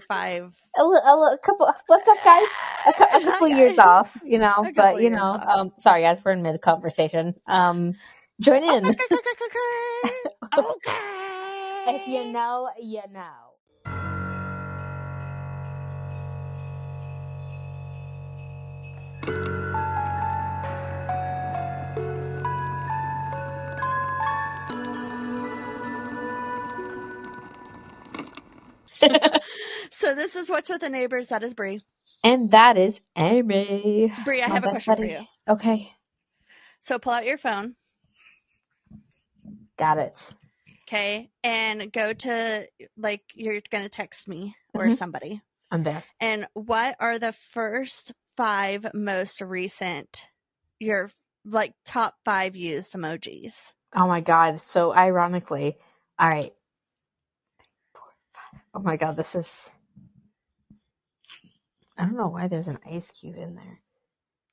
five. a, a, a couple. What's up, guys? A, a couple years off, you know. But you know, um, sorry guys, we're in mid conversation. Um, join in. okay. if you know, you know. So this is what's with the neighbors. That is Bri. And that is Amy. Bri, I My have a question buddy. for you. Okay, So pull out your phone, got it. okay, and go to like you're gonna text me or Mhm. somebody. I'm there. And what are the first five most recent your like top five used emojis? Oh my god! So ironically, all right. Oh my god, this is. I don't know why there's an ice cube in there.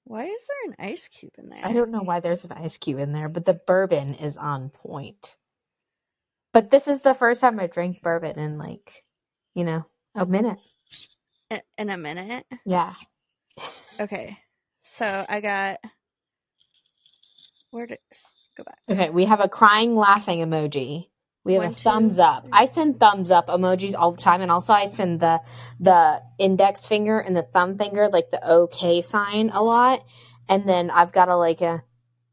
Why is there an ice cube in there? I don't know why there's an ice cube in there, but the bourbon is on point. But this is the first time I drank bourbon in like, you know, a minute. In a minute. Yeah. Okay. So I got where did go back? Okay, we have a crying laughing emoji. We have One, a two, thumbs up. three. I send thumbs up emojis all the time, and also I send the the index finger and the thumb finger, like the OK sign, a lot. And then I've got a like a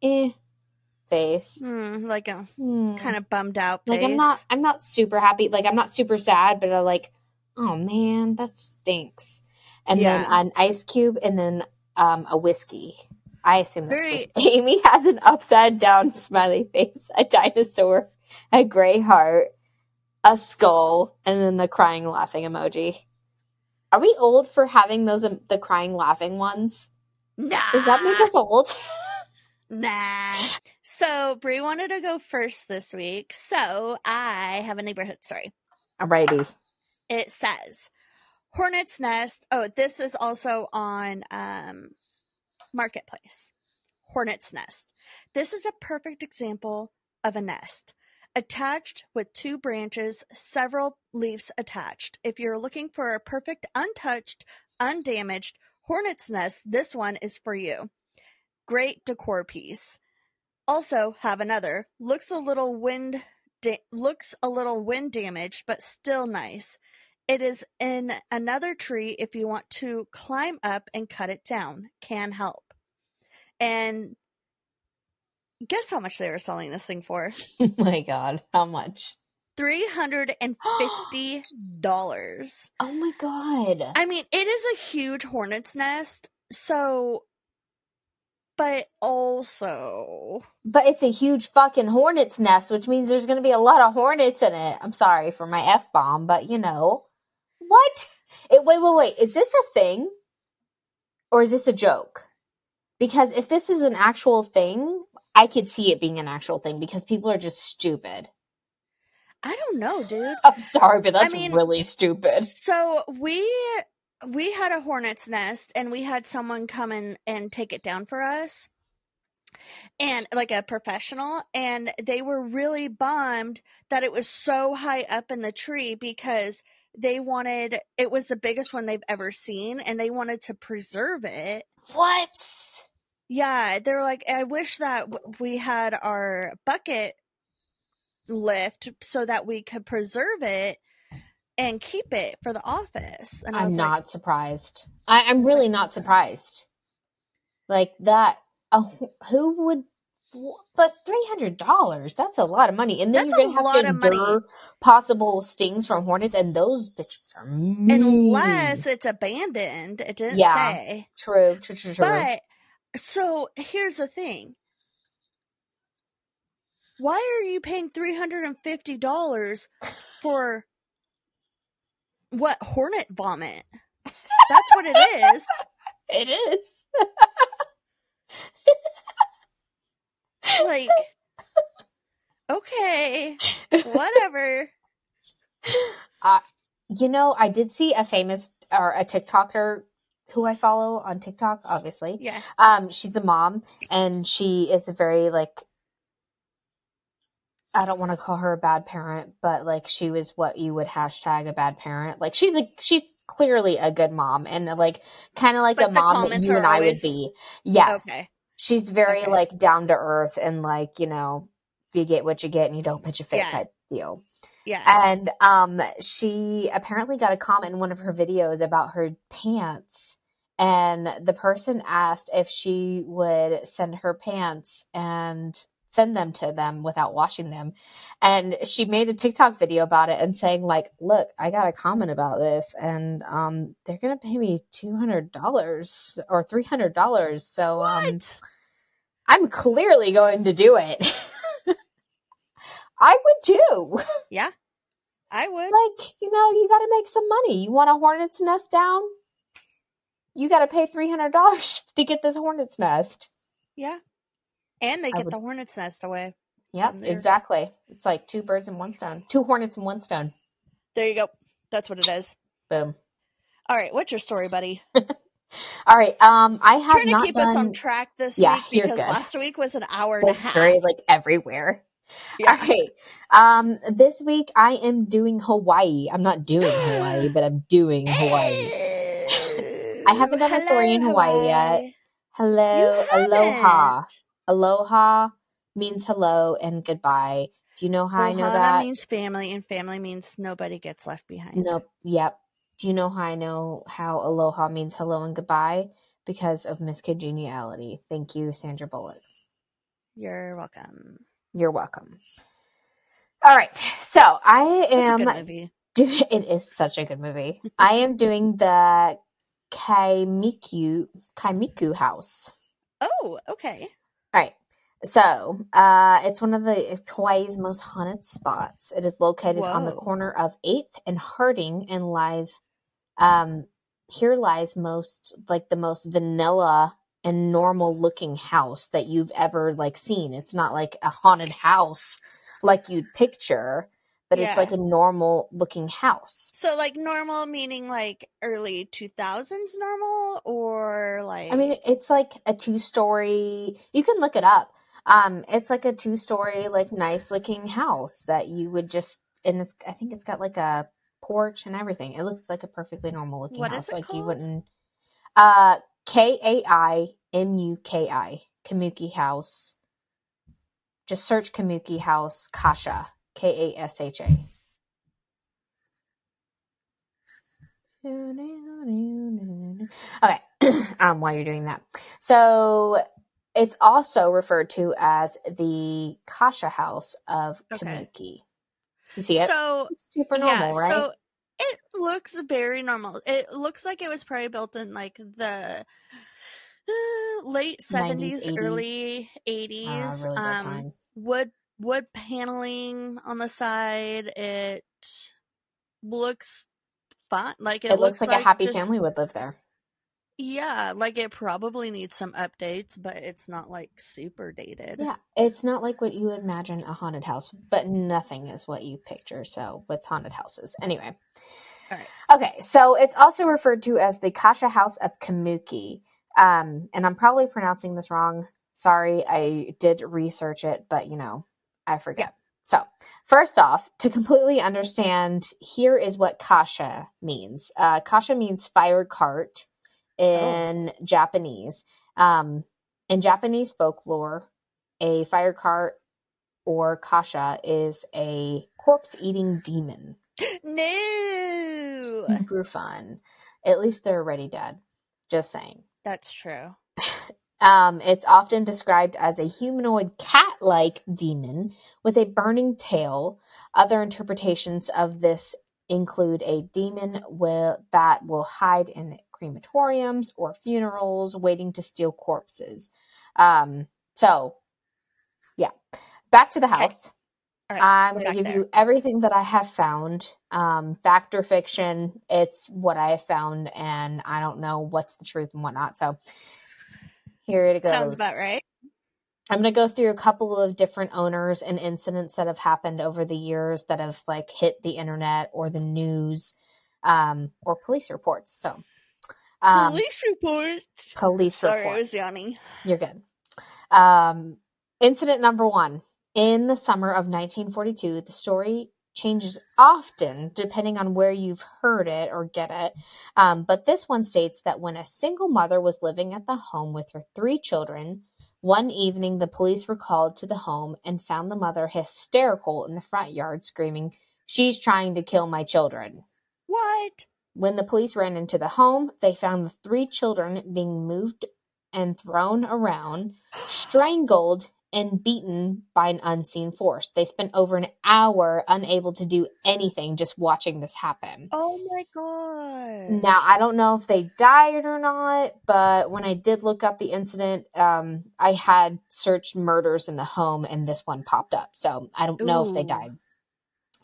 eh face. Hmm, like a Hmm. kind of bummed out like. I'm not I'm not super happy. Like I'm not super sad, but I like, oh man, that stinks. And then an ice cube, and then um a whiskey. I assume that's Very- Amy has an upside down smiley face, a dinosaur, a gray heart, a skull, and then the crying laughing emoji. Are we old for having those um, the crying laughing ones? Nah. Does that make us old? Nah. So Bri wanted to go first this week, so I have a neighborhood story. Alrighty. It says Hornet's Nest. Oh, this is also on um, Marketplace. Hornet's Nest. This is a perfect example of a nest. Attached with two branches, several leaves attached. If you're looking for a perfect, untouched, undamaged hornet's nest, this one is for you. Great decor piece. Also, have another. Looks a little wind da- looks a little wind damaged, but still nice. It is in another tree if you want to climb up and cut it down. Can help. And guess how much they were selling this thing for? Oh my god, how much? Three hundred and fifty dollars. Oh my god. I mean, it is a huge hornet's nest, so but also But it's a huge fucking hornet's nest, which means there's going to be a lot of hornets in it. I'm sorry for my f bomb, but you know what? It, wait, wait, wait. Is this a thing, or is this a joke? Because if this is an actual thing, I could see it being an actual thing because people are just stupid. I don't know, dude. I'm sorry, but that's mean- really stupid. So we we had a hornet's nest and we had someone come in and take it down for us. And like a professional and they were really bummed that it was so high up in the tree because they wanted it was the biggest one they've ever seen and they wanted to preserve it. What? Yeah, they're like I wish that we had our bucket lift so that we could preserve it and keep it for the office. And I I'm was like, not surprised. I, I'm really not surprised. Like that. Uh, who would? But three hundred dollars—that's a lot of money, and then That's you're gonna have lot to of money. endure possible stings from hornets, and those bitches are mean. unless it's abandoned. It didn't Yeah. say. true, true, true, true. But so here's the thing. Why are you paying three hundred and fifty dollars for what hornet vomit? That's what it is. it is. Like, okay, whatever. Uh, you know, I did see a famous or a TikToker who I follow on TikTok, obviously. Yeah. Um, she's a mom and she is a very like I don't want to call her a bad parent, but like she was what you would hashtag a bad parent. Like she's a she's clearly a good mom and like kind of like But a mom that you and I would be. Yes. Okay. She's very Okay. like down to earth and like, you know, you get what you get and you don't pitch a fit Yeah. type deal. Yeah. And um she apparently got a comment in one of her videos about her pants and the person asked if she would send her pants and send them to them without washing them. And she made a TikTok video about it and saying like, "Look, I got a comment about this and um they're going to pay me $200 or $300." So um? I'm clearly going to do it. I would do. Yeah. I would. Like, you know, you got to make some money. You want a hornet's nest down? You got to pay $300 to get this hornet's nest. Yeah. And they I get would- the hornet's nest away. Yep, there. exactly. It's like two birds in one stone. Two hornets in one stone. There you go. That's what it is. Boom. All right. What's your story, buddy? All right. Um, I have Trying to not keep us on track this Yeah, week because last week was an hour and a half. very like everywhere. Yeah. All right. Um, this week I am doing Hawaii. I'm not doing Hawaii, but I'm doing Hawaii. I haven't done a story in Hello, Hawaii yet. Hello, You aloha. haven't. Aloha means hello and goodbye. Do you know how I know that? means family, and family means nobody gets left behind. Nope. Yep. Do you know how I know how aloha means hello and goodbye? Because of Miss Congeniality. Thank you, Sandra Bullock. You're welcome. You're welcome. All right. So I It's a am good movie. do it is such a good movie. I am doing the Kaimuki Kaimuki house. Oh, okay. All right. So, uh, it's one of the Hawaii's most haunted spots. It is located on the corner of 8th and Harding and lies, um, here lies most, like the most vanilla and normal looking house that you've ever, like, seen. It's not like a haunted house like you'd picture, but it's like a normal looking house. So, like normal meaning like early two thousands normal, or like I mean, it's like a two story. You can look it up. Um, it's like a two story, like nice looking house that you would just, and it's. I think it's got like a porch and everything. It looks like a perfectly normal looking What house. like you wouldn't. Uh, K A I M U K I Kaimuki House. Just search Kaimuki House Kasha K A S H A. Okay, um, while you're doing that, so it's also referred to as the Kasha House of Okay. Kaimuki. You see it? so Super normal, yeah, right? So it looks very normal. It looks like it was probably built in like the uh, late 90s, seventies, 80s. early Ah, eighties. really um, wood wood paneling on the side. It looks fun. Like it, It, looks, like, a happy just- family would live there. Yeah, like it probably needs some updates, but it's not like super dated. Yeah, it's not like what you imagine a haunted house, but nothing is what you picture. So with haunted houses, anyway. All right. Okay, so it's also referred to as the Kasha House of Kaimuki, um, and I'm probably pronouncing this wrong. Sorry, I did research it, but you know, I forget. So, first off, to completely understand, here is what Kasha means. Uh, kasha means fire cart in Japanese. Um, in Japanese folklore, a fire cart or kasha is a corpse eating demon. No, Super fun. At least they're already dead. Just saying. that's true. Um, it's often described as a humanoid cat like demon with a burning tail. Other interpretations of this include a demon will, that will hide in crematoriums or funerals, waiting to steal corpses. Um, so, yeah. Back to the Okay. house. All right, I'm going to give you everything that I have found. Um, fact or fiction, it's what I have found, and I don't know what's the truth and whatnot. So here it goes. Sounds about right. I'm going to go through a couple of different owners and incidents that have happened over the years that have like hit the internet or the news um, or police reports. So, um, Police report. police report. Sorry. I was yawning. You're good. Um, incident number one In the summer of 1942, the story changes often depending on where you've heard it or get it. Um, but this one states that when a single mother was living at the home with her three children, one evening the police were called to the home and found the mother hysterical in the front yard, screaming, She's trying to kill my children. What? When the police ran into the home, they found the three children being moved and thrown around, strangled, and beaten by an unseen force. They spent over an hour unable to do anything just watching this happen. Oh my god. Now, I don't know if they died or not, but when I did look up the incident, um, I had searched murders in the home and this one popped up. So I don't know if they died.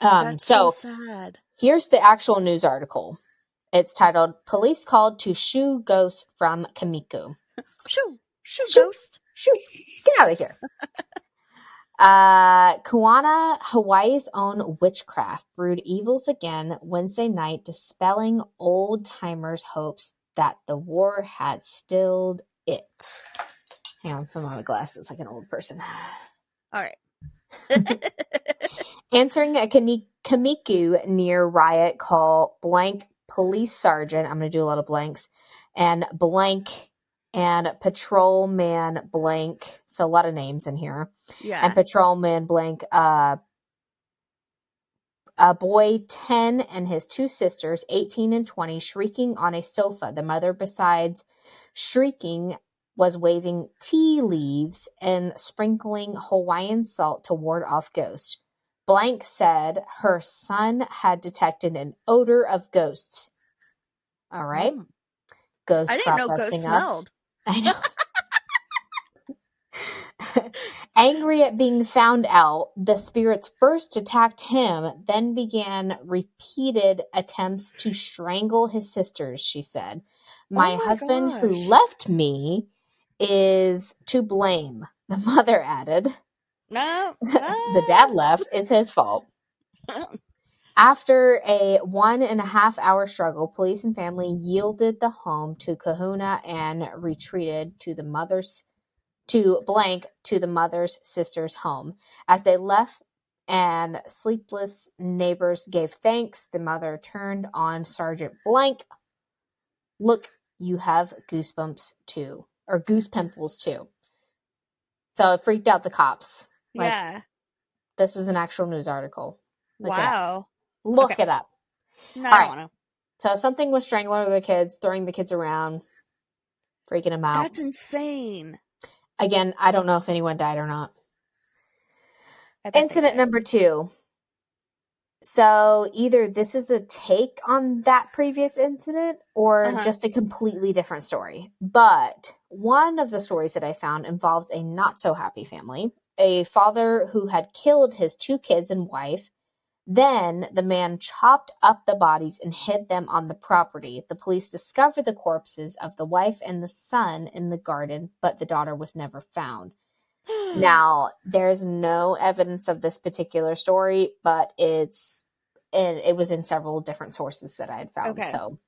Um, so so sad. here's the actual news article. It's titled Police Called to Shoo Ghosts from Kamiku. Shoo, shoo, Shoo. ghost. Shoo, get out of here. uh, Kahuna, Hawaii's own witchcraft, brewed evils again Wednesday night, dispelling old timers' hopes that the war had stilled it. Hang on, put on my glasses like an old person. All right. Answering a Kamiku near riot call, blank police sergeant, I'm going to do a lot of blanks, and blank and patrolman blank. So a lot of names in here. yeah. And patrolman blank, uh, a boy 10 and his two sisters, 18 and 20, shrieking on a sofa. The mother, besides shrieking, was waving tea leaves and sprinkling Hawaiian salt to ward off ghosts. Blank said her son had detected an odor of ghosts. All right. Mm. Ghosts I didn't know ghosts us. smelled. I know. Angry at being found out, the spirits first attacked him, then began repeated attempts to strangle his sisters, she said. My, Oh my husband, who left me, is to blame, the mother added. No. Uh, the uh, dad left, it's his fault. After a one and a half hour struggle, police and family yielded the home to Kahuna and retreated to the mother's to blank to the mother's sister's home. As they left and sleepless neighbors gave thanks, the mother turned on Sergeant Blank. Look, you have goosebumps too, or goose pimples too. So it freaked out the cops. Like, yeah. This is an actual news article. Look it. Wow. Look Okay. it up. No, All I don't want to. So something was strangling the kids, throwing the kids around, freaking them out. That's insane. Again, I don't know if anyone died or not. I bet they Incident number two. So either this is a take on that previous incident or Uh-huh. just a completely different story. But one of the stories that I found involves a not so happy family. A father who had killed his two kids and wife. Then the man chopped up the bodies and hid them on the property. The police discovered the corpses of the wife and the son in the garden, but the daughter was never found. Now, there's no evidence of this particular story, but it's it, it was in several different sources that I had found. Okay. So,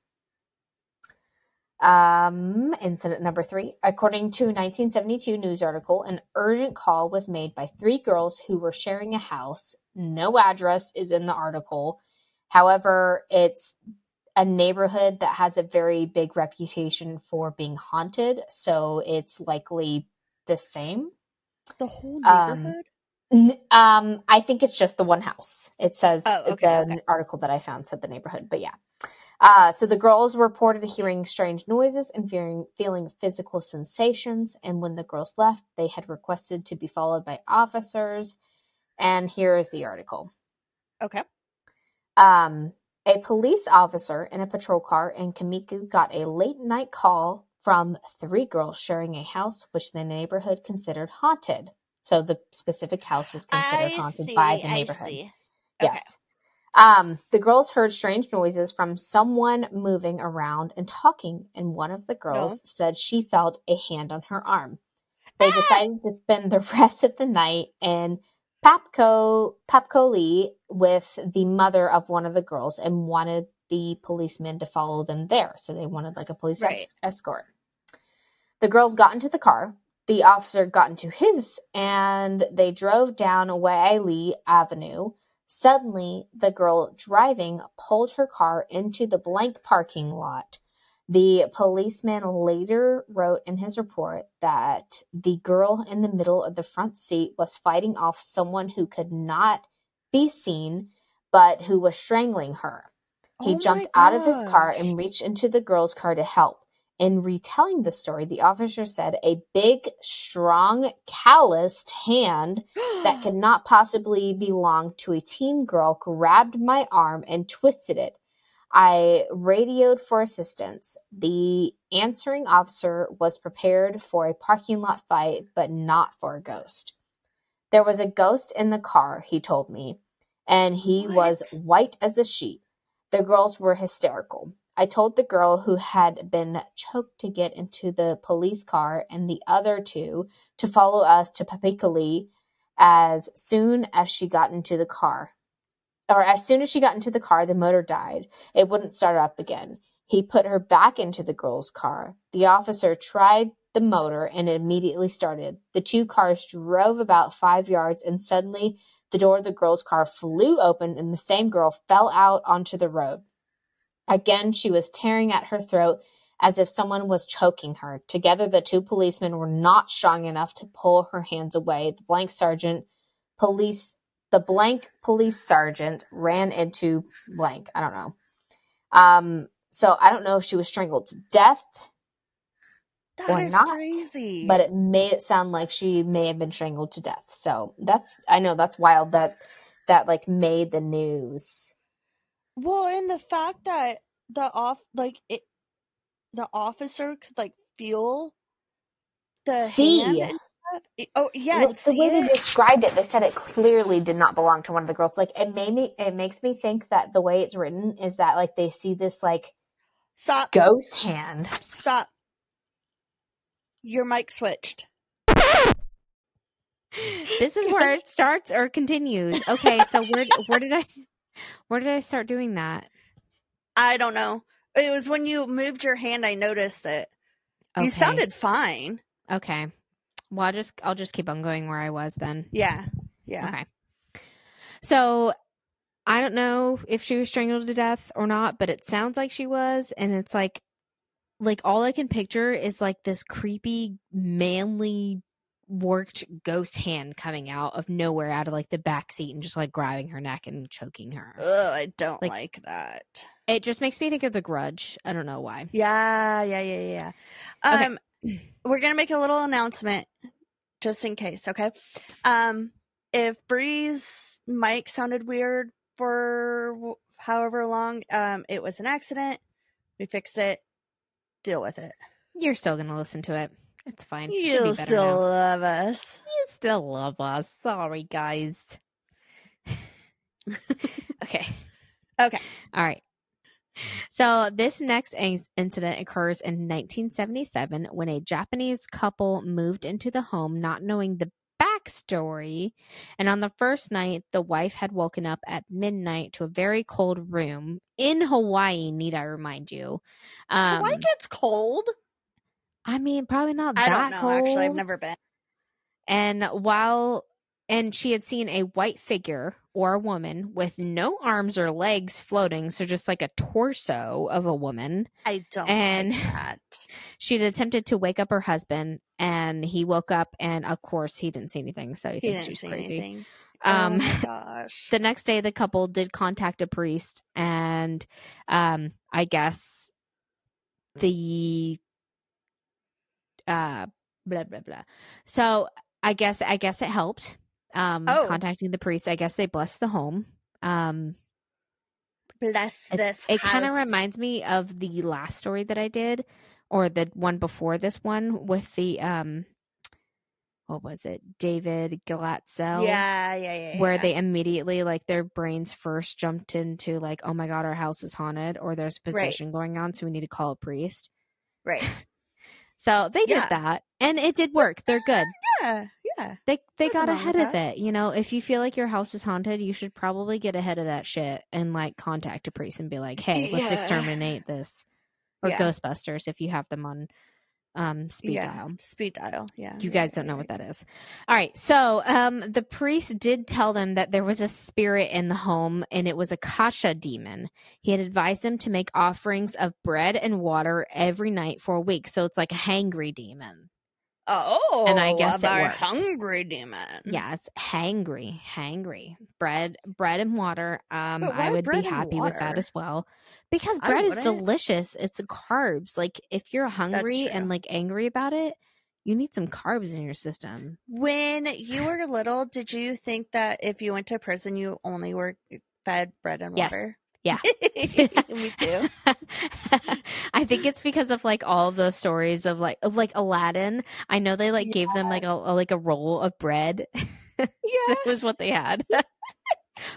um, incident number three. According to a 1972 news article, an urgent call was made by three girls who were sharing a house. No address is in the article. However, it's a neighborhood that has a very big reputation for being haunted, so it's likely the same. the whole Um, neighborhood. N- Um, I think it's just the one house. It says Oh, okay, the okay. article that I found said the neighborhood, but yeah. Uh, so the girls reported hearing strange noises and fearing, feeling physical sensations. And when the girls left, they had requested to be followed by officers. And here is the article. okay. Um, a police officer in a patrol car in Kamiku got a late night call from three girls sharing a house which the neighborhood considered haunted. So the specific house was considered I haunted see. by the neighborhood. Okay. Yes. Um, the girls heard strange noises from someone moving around and talking, and one of the girls said she felt a hand on her arm. They Ah! decided to spend the rest of the night in Papco Papcoli with the mother of one of the girls and wanted the policemen to follow them there. So they wanted like a police Right. ex- escort. The girls got into the car. the officer got into his and they drove down Wiley Avenue. Suddenly, the girl driving pulled her car into the blank parking lot. The policeman later wrote in his report that the girl in the middle of the front seat was fighting off someone who could not be seen, but who was strangling her. He Oh jumped out of his car and reached into the girl's car to help. In retelling the story, the officer said a big, strong, calloused hand that could not possibly belong to a teen girl grabbed my arm and twisted it. I radioed for assistance. The answering officer was prepared for a parking lot fight, but not for a ghost. There was a ghost in the car, he told me, and he was white as a sheet. The girls were hysterical. I told the girl who had been choked to get into the police car and the other two to follow us to Papicali as soon as she got into the car. Or as soon as she got into the car, the motor died. It wouldn't start up again. He put her back into the girl's car. The officer tried the motor and it immediately started. The two cars drove about five yards and suddenly the door of the girl's car flew open and the same girl fell out onto the road. Again, she was tearing at her throat as if someone was choking her. Together, the two policemen were not strong enough to pull her hands away. The blank sergeant, police, the blank police sergeant ran into blank. I don't know. Um, so I don't know if she was strangled to death, That or is not, crazy. but it made it sound like she may have been strangled to death. So that's I know that's wild that that like made the news. Well, and the fact that the off like it, the officer could like feel the See. hand and stuff. It- oh yeah, Look, the see way they described it, they said it clearly did not belong to one of the girls. Like it made me, it makes me think that the way it's written is that like they see this like Stop. ghost hand. Stop. Your mic switched. This is where it starts or continues. Okay, so where where did I where did I start doing that? I don't know. It was when you moved your hand. I noticed it. Okay. You sounded fine. okay. Well, I'll just I'll just keep on going where I was then. Yeah. Yeah. Okay. So I don't know if she was strangled to death or not, but it sounds like she was, and it's like like all I can picture is like this creepy, manly worked ghost hand coming out of nowhere out of like the back seat and just like grabbing her neck and choking her. Ugh, I don't Like- like, that. It just makes me think of the grudge. I don't know why. Yeah, yeah, yeah, yeah. Okay. Um, we're gonna make a little announcement just in case. Okay. Um, if Bri's mic sounded weird for however long, um, it was an accident. We fixed it. Deal with it. You're still gonna listen to it. It's fine. Should be still now. love us. You still love us. Sorry, guys. okay. Okay. All right. So, this next in- incident occurs in 1977 when a Japanese couple moved into the home not knowing the backstory. And on the first night, the wife had woken up at midnight to a very cold room in Hawaii, need I remind you. Um, Hawaii gets cold. I mean, probably not I don't know. cold. Actually, I've never been. And while and she had seen a white figure or a woman with no arms or legs floating, so just like a torso of a woman. I don't And- like that. She had attempted to wake up her husband, and he woke up, and of course, he didn't see anything, so he, He thinks she's crazy. anything. Um, oh gosh. the next day, the couple did contact a priest, and um, I guess the uh, blah blah blah. So I guess I guess it helped. Um, Oh. contacting the priest, I guess they blessed the home. Um, Bless it, this. it kind of reminds me of the last story that I did, or the one before this one with the um, what was it, David Glatzel? Yeah, yeah, yeah. where yeah. they immediately like their brains first jumped into like oh my god our house is haunted or there's Right. possession going on so we need to call a priest right. so they did Yeah. that and it did work they're good Yeah, yeah. they they Nothing got ahead of it you know if you feel like your house is haunted you should probably get ahead of that shit and like contact a priest and be like hey let's Yeah. exterminate this or Yeah. ghostbusters if you have them on um speed yeah, dial. speed dial. Yeah, You guys don't know what that is. All right. So, um, the priest did tell them that there was a spirit in the home and it was a Kasha demon. He had advised them to make offerings of bread and water every night for a week. So it's like a hangry demon. Oh, And I guess it about worked. hungry demon. Yeah, it's hangry, hangry. Bread, bread and water. Um, I would be happy with that as well. Because bread is delicious. It's carbs. Like if you're hungry and like angry about it, you need some carbs in your system. When you were little, did you think that if you went to prison, you only were fed bread and Yes. water? Yeah. Me too. I think it's because of like all those stories of like of like Aladdin. I know they like gave them like a, a- like a roll of bread. Yeah. that was what they had. but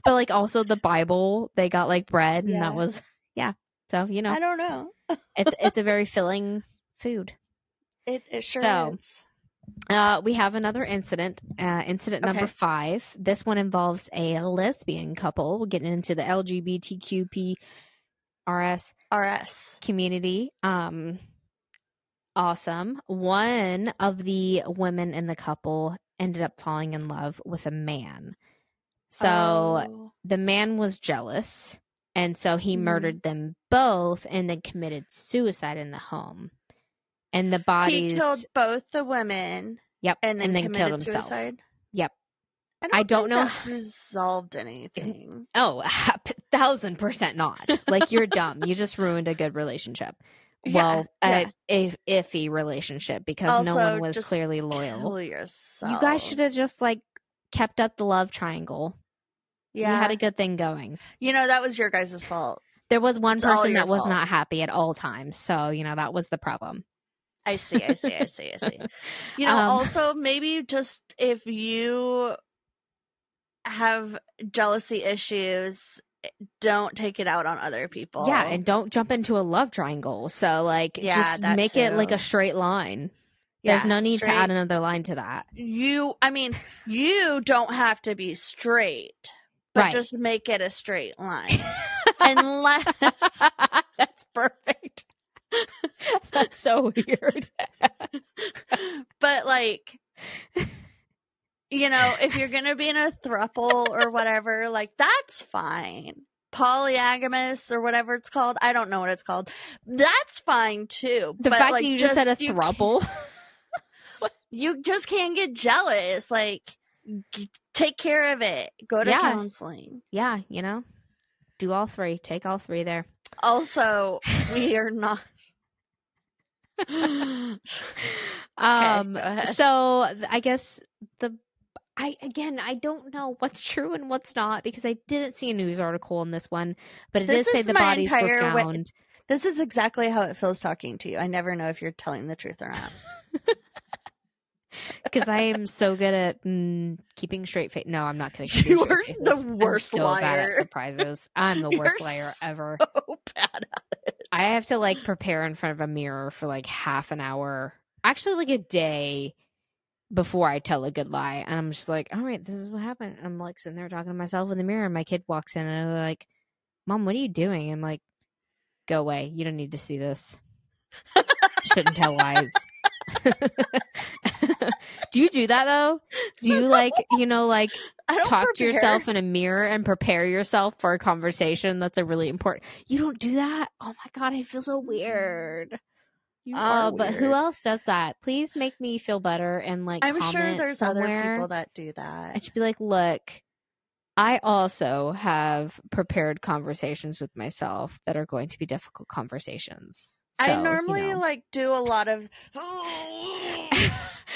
like also the Bible, they got like bread, and that was yeah. So you know, I don't know. it's it's a very filling food. It, it sure So, is. Uh, we have another incident. Uh, incident number Okay. five. This one involves a lesbian couple. We're getting into the LGBTQP RS RS. community. Um, awesome. One of the women in the couple ended up falling in love with a man. So Oh. the man was jealous, and so he Mhm. murdered them both and then committed suicide in the home. And the bodies. he killed both the women Yep, and then, killed committed himself. suicide. Yep. I don't, I don't know that's resolved anything. Oh, thousand percent not. Like you're dumb. You just ruined a good relationship. Well, yeah. a, a iffy relationship because no one was clearly loyal. You guys should have just like kept up the love triangle. Yeah. You had a good thing going. you know that was your guys' fault. There was one It's person that was fault. not happy at all times, so you know that was the problem. I see. I see. I see. I see. You know, Um, also maybe just if you have jealousy issues, don't take it out on other people. Yeah, and don't jump into a love triangle. So like, Yeah, just make it like a straight line. There's Yeah, no need to add another line to that. you. I mean, you don't have to be straight, but Right. just make it a straight line, unless That's perfect. That's so weird. but like you know if you're gonna be in a thruple or whatever like that's fine polygamous or whatever it's called i don't know what it's called that's fine too The But, fact like, that you just, said a you throuple. you just can't get jealous like g- take care of it go to Yeah. counseling yeah, you know, do all three. Take all three there. also we are not um. ahead. So I guess the. I again, I don't know what's true and what's not because I didn't see a news article on this one, but it This did say the bodies were found. this is exactly how it feels talking to you i never know if you're telling the truth or not because I am so good at mm, keeping straight face. No, I'm not kidding. You are the worst I'm so bad at surprises. I'm the You're worst liar so ever. oh bad I have to like prepare in front of a mirror for like half an hour, actually like a day before I tell a good lie. And I'm just like, all right, this is what happened. And I'm like sitting there talking to myself in the mirror. And my kid walks in and I'm like, Mom, what are you doing? I'm like, go away. You don't need to see this. Shouldn't tell lies. do you do that though? Do you like, you know, like talk to yourself in a mirror and prepare yourself for a conversation that's a really important you don't do that oh my god i feel so weird You uh are but who else does that please make me feel better and like I'm sure there's other people that do that. i should be like look i also have prepared conversations with myself that are going to be difficult conversations So, I you normally know. like do a lot of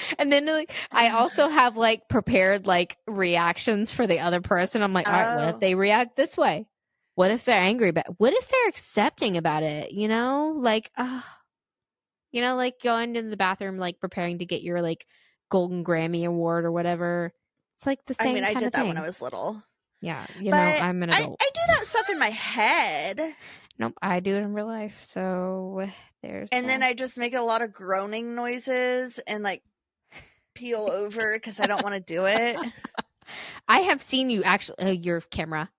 and then like I also have like prepared like reactions for the other person. I'm like, all right, what Oh. if they react this way? What if they're angry about what if they're accepting about it? You know? Like uh you know, like going into the bathroom, like preparing to get your like golden Grammy award or whatever. It's like the same. I mean, I did that thing. when I was little. yeah, you but know, I'm an I, adult. I do that stuff in my head, nope, I do it in real life. So there's and then. I just make a lot of groaning noises and like peel over because I don't want to do it. I have seen you actually uh, your camera.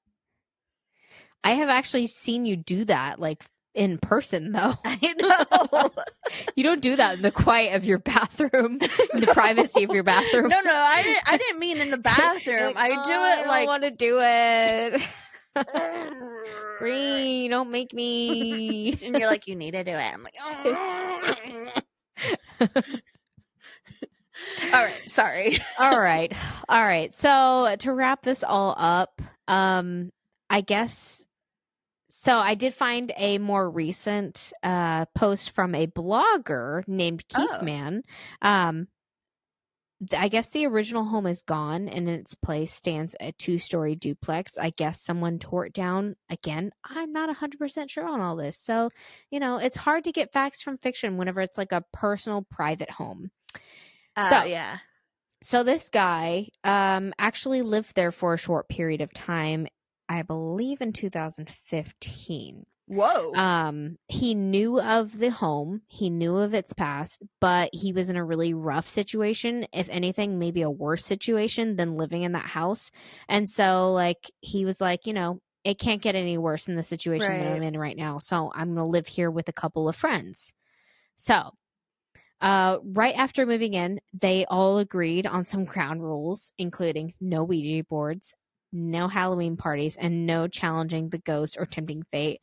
I have actually seen you do that like in person though. I know. You don't do that in the quiet of your bathroom, in the privacy of your bathroom. no, no, I didn't. I didn't mean in the bathroom. I do "Oh, it like. I want to do it. Bri, don't make me. and you're like, you need to do it. I'm like, all right, sorry. all right all right so to wrap this all up um i guess so i did find a more recent uh post from a blogger named keith Oh. man um I guess the original home is gone, and in its place stands a two-story duplex. I guess someone tore it down. Again, I'm not 100% sure on all this. So, you know, it's hard to get facts from fiction whenever it's like a personal, private home. Uh, So- yeah. So this guy um actually lived there for a short period of time, I believe in 2015. Whoa. Um he knew of the home, he knew of its past, but he was in a really rough situation, if anything maybe a worse situation than living in that house. And so like he was like, you know, it can't get any worse in the situation that I'm in right now. So I'm going to live here with a couple of friends. So uh, right after moving in, they all agreed on some ground rules, including no Ouija boards, no Halloween parties, and no challenging the ghost or tempting fate.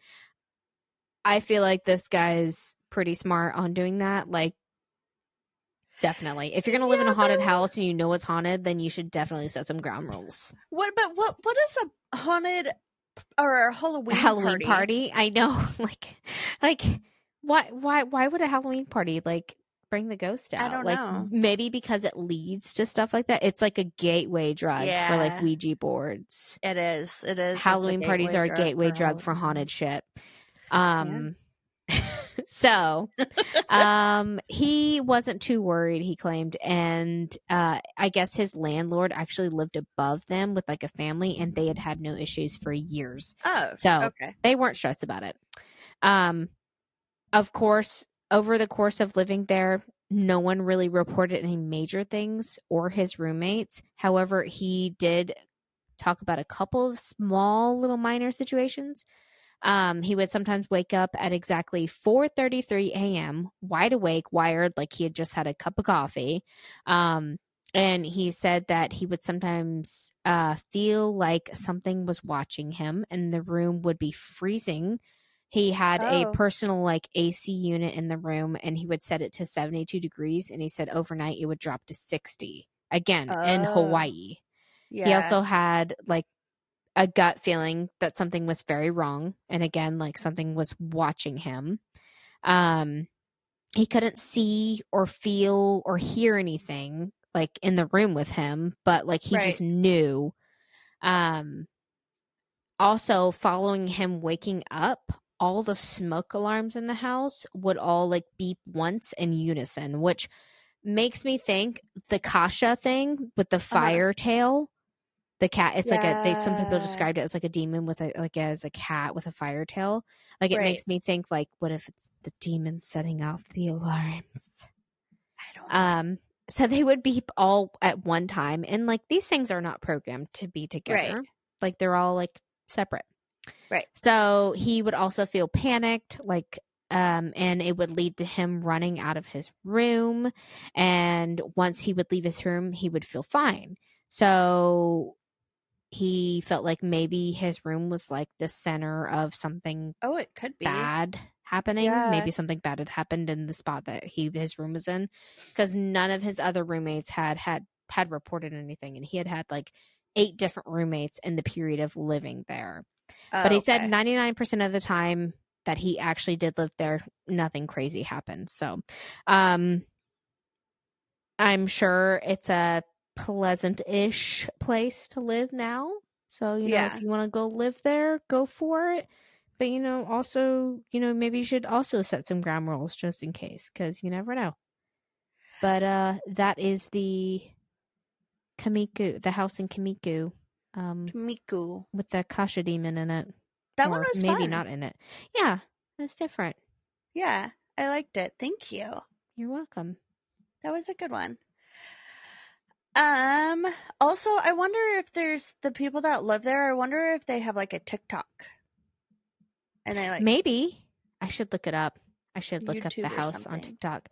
I feel like this guy's pretty smart on doing that. Like, definitely. If you're going to live in a haunted but- house and you know it's haunted, then you should definitely set some ground rules. what but what what is a haunted or a Halloween Halloween party? party? I know. like, like, why, why, why would a Halloween party like bring the ghost out. I don't like, know. maybe because it leads to stuff like that. It's like a gateway drug for like Ouija boards. It is. It is. Halloween parties are a gateway drug for haunted shit. Um, so, um, he wasn't too worried. He claimed, and uh, I guess his landlord actually lived above them with like a family, and they had had no issues for years. Oh, So okay. they weren't stressed about it. Um, of course, over the course of living there, no one really reported any major things or his roommates. However, he did talk about a couple of small little minor situations. Um, he would sometimes wake up at exactly 4:33 a.m., wide awake, wired like he had just had a cup of coffee. Um, and he said that he would sometimes uh, feel like something was watching him, and the room would be freezing. He had a Oh. personal like AC unit in the room, and he would set it to 72 degrees. And he said overnight it would drop to 60 again in Oh. Hawaii. Yeah. He also had like a gut feeling that something was very wrong and again like something was watching him. Um he couldn't see or feel or hear anything like in the room with him, but like he Right. just knew. Um also following him waking up, all the smoke alarms in the house would all like beep once in unison, which makes me think the Kasha thing with the fire tail. The cat, it's like a. They some people described it as like a demon with a like as a cat with a fire tail. Like it Right. makes me think like, what if it's the demon setting off the alarms? I don't know. Um, so they would beep all at one time, and like these things are not programmed to be together. Like they're all like separate. Right. So he would also feel panicked, like, um, and it would lead to him running out of his room. And once he would leave his room, he would feel fine. So he felt like maybe his room was like the center of something oh, it could be. bad happening. Yeah. Maybe something bad had happened in the spot that he his room was in, because none of his other roommates had had had reported anything, and he had had like eight different roommates in the period of living there. But he said Okay. ninety nine percent of the time that he actually did live there, nothing crazy happened. So, um, I'm sure it's a pleasant-ish place to live now. So you know, Yeah. if you want to go live there, go for it. But you know, also, you know, maybe you should also set some ground rules just in case, because you never know. But uh, that is the Kamiku, the house in Kamiku, um, Miku. with the Kasha demon in it. That or one was maybe fun. not in it. Yeah, it's different. Yeah, I liked it. Thank you. You're welcome. That was a good one. Um. Also, I wonder if there's the people that live there. I wonder if they have like a TikTok, and I like maybe, I should look it up. I should look up the house on. TikTok.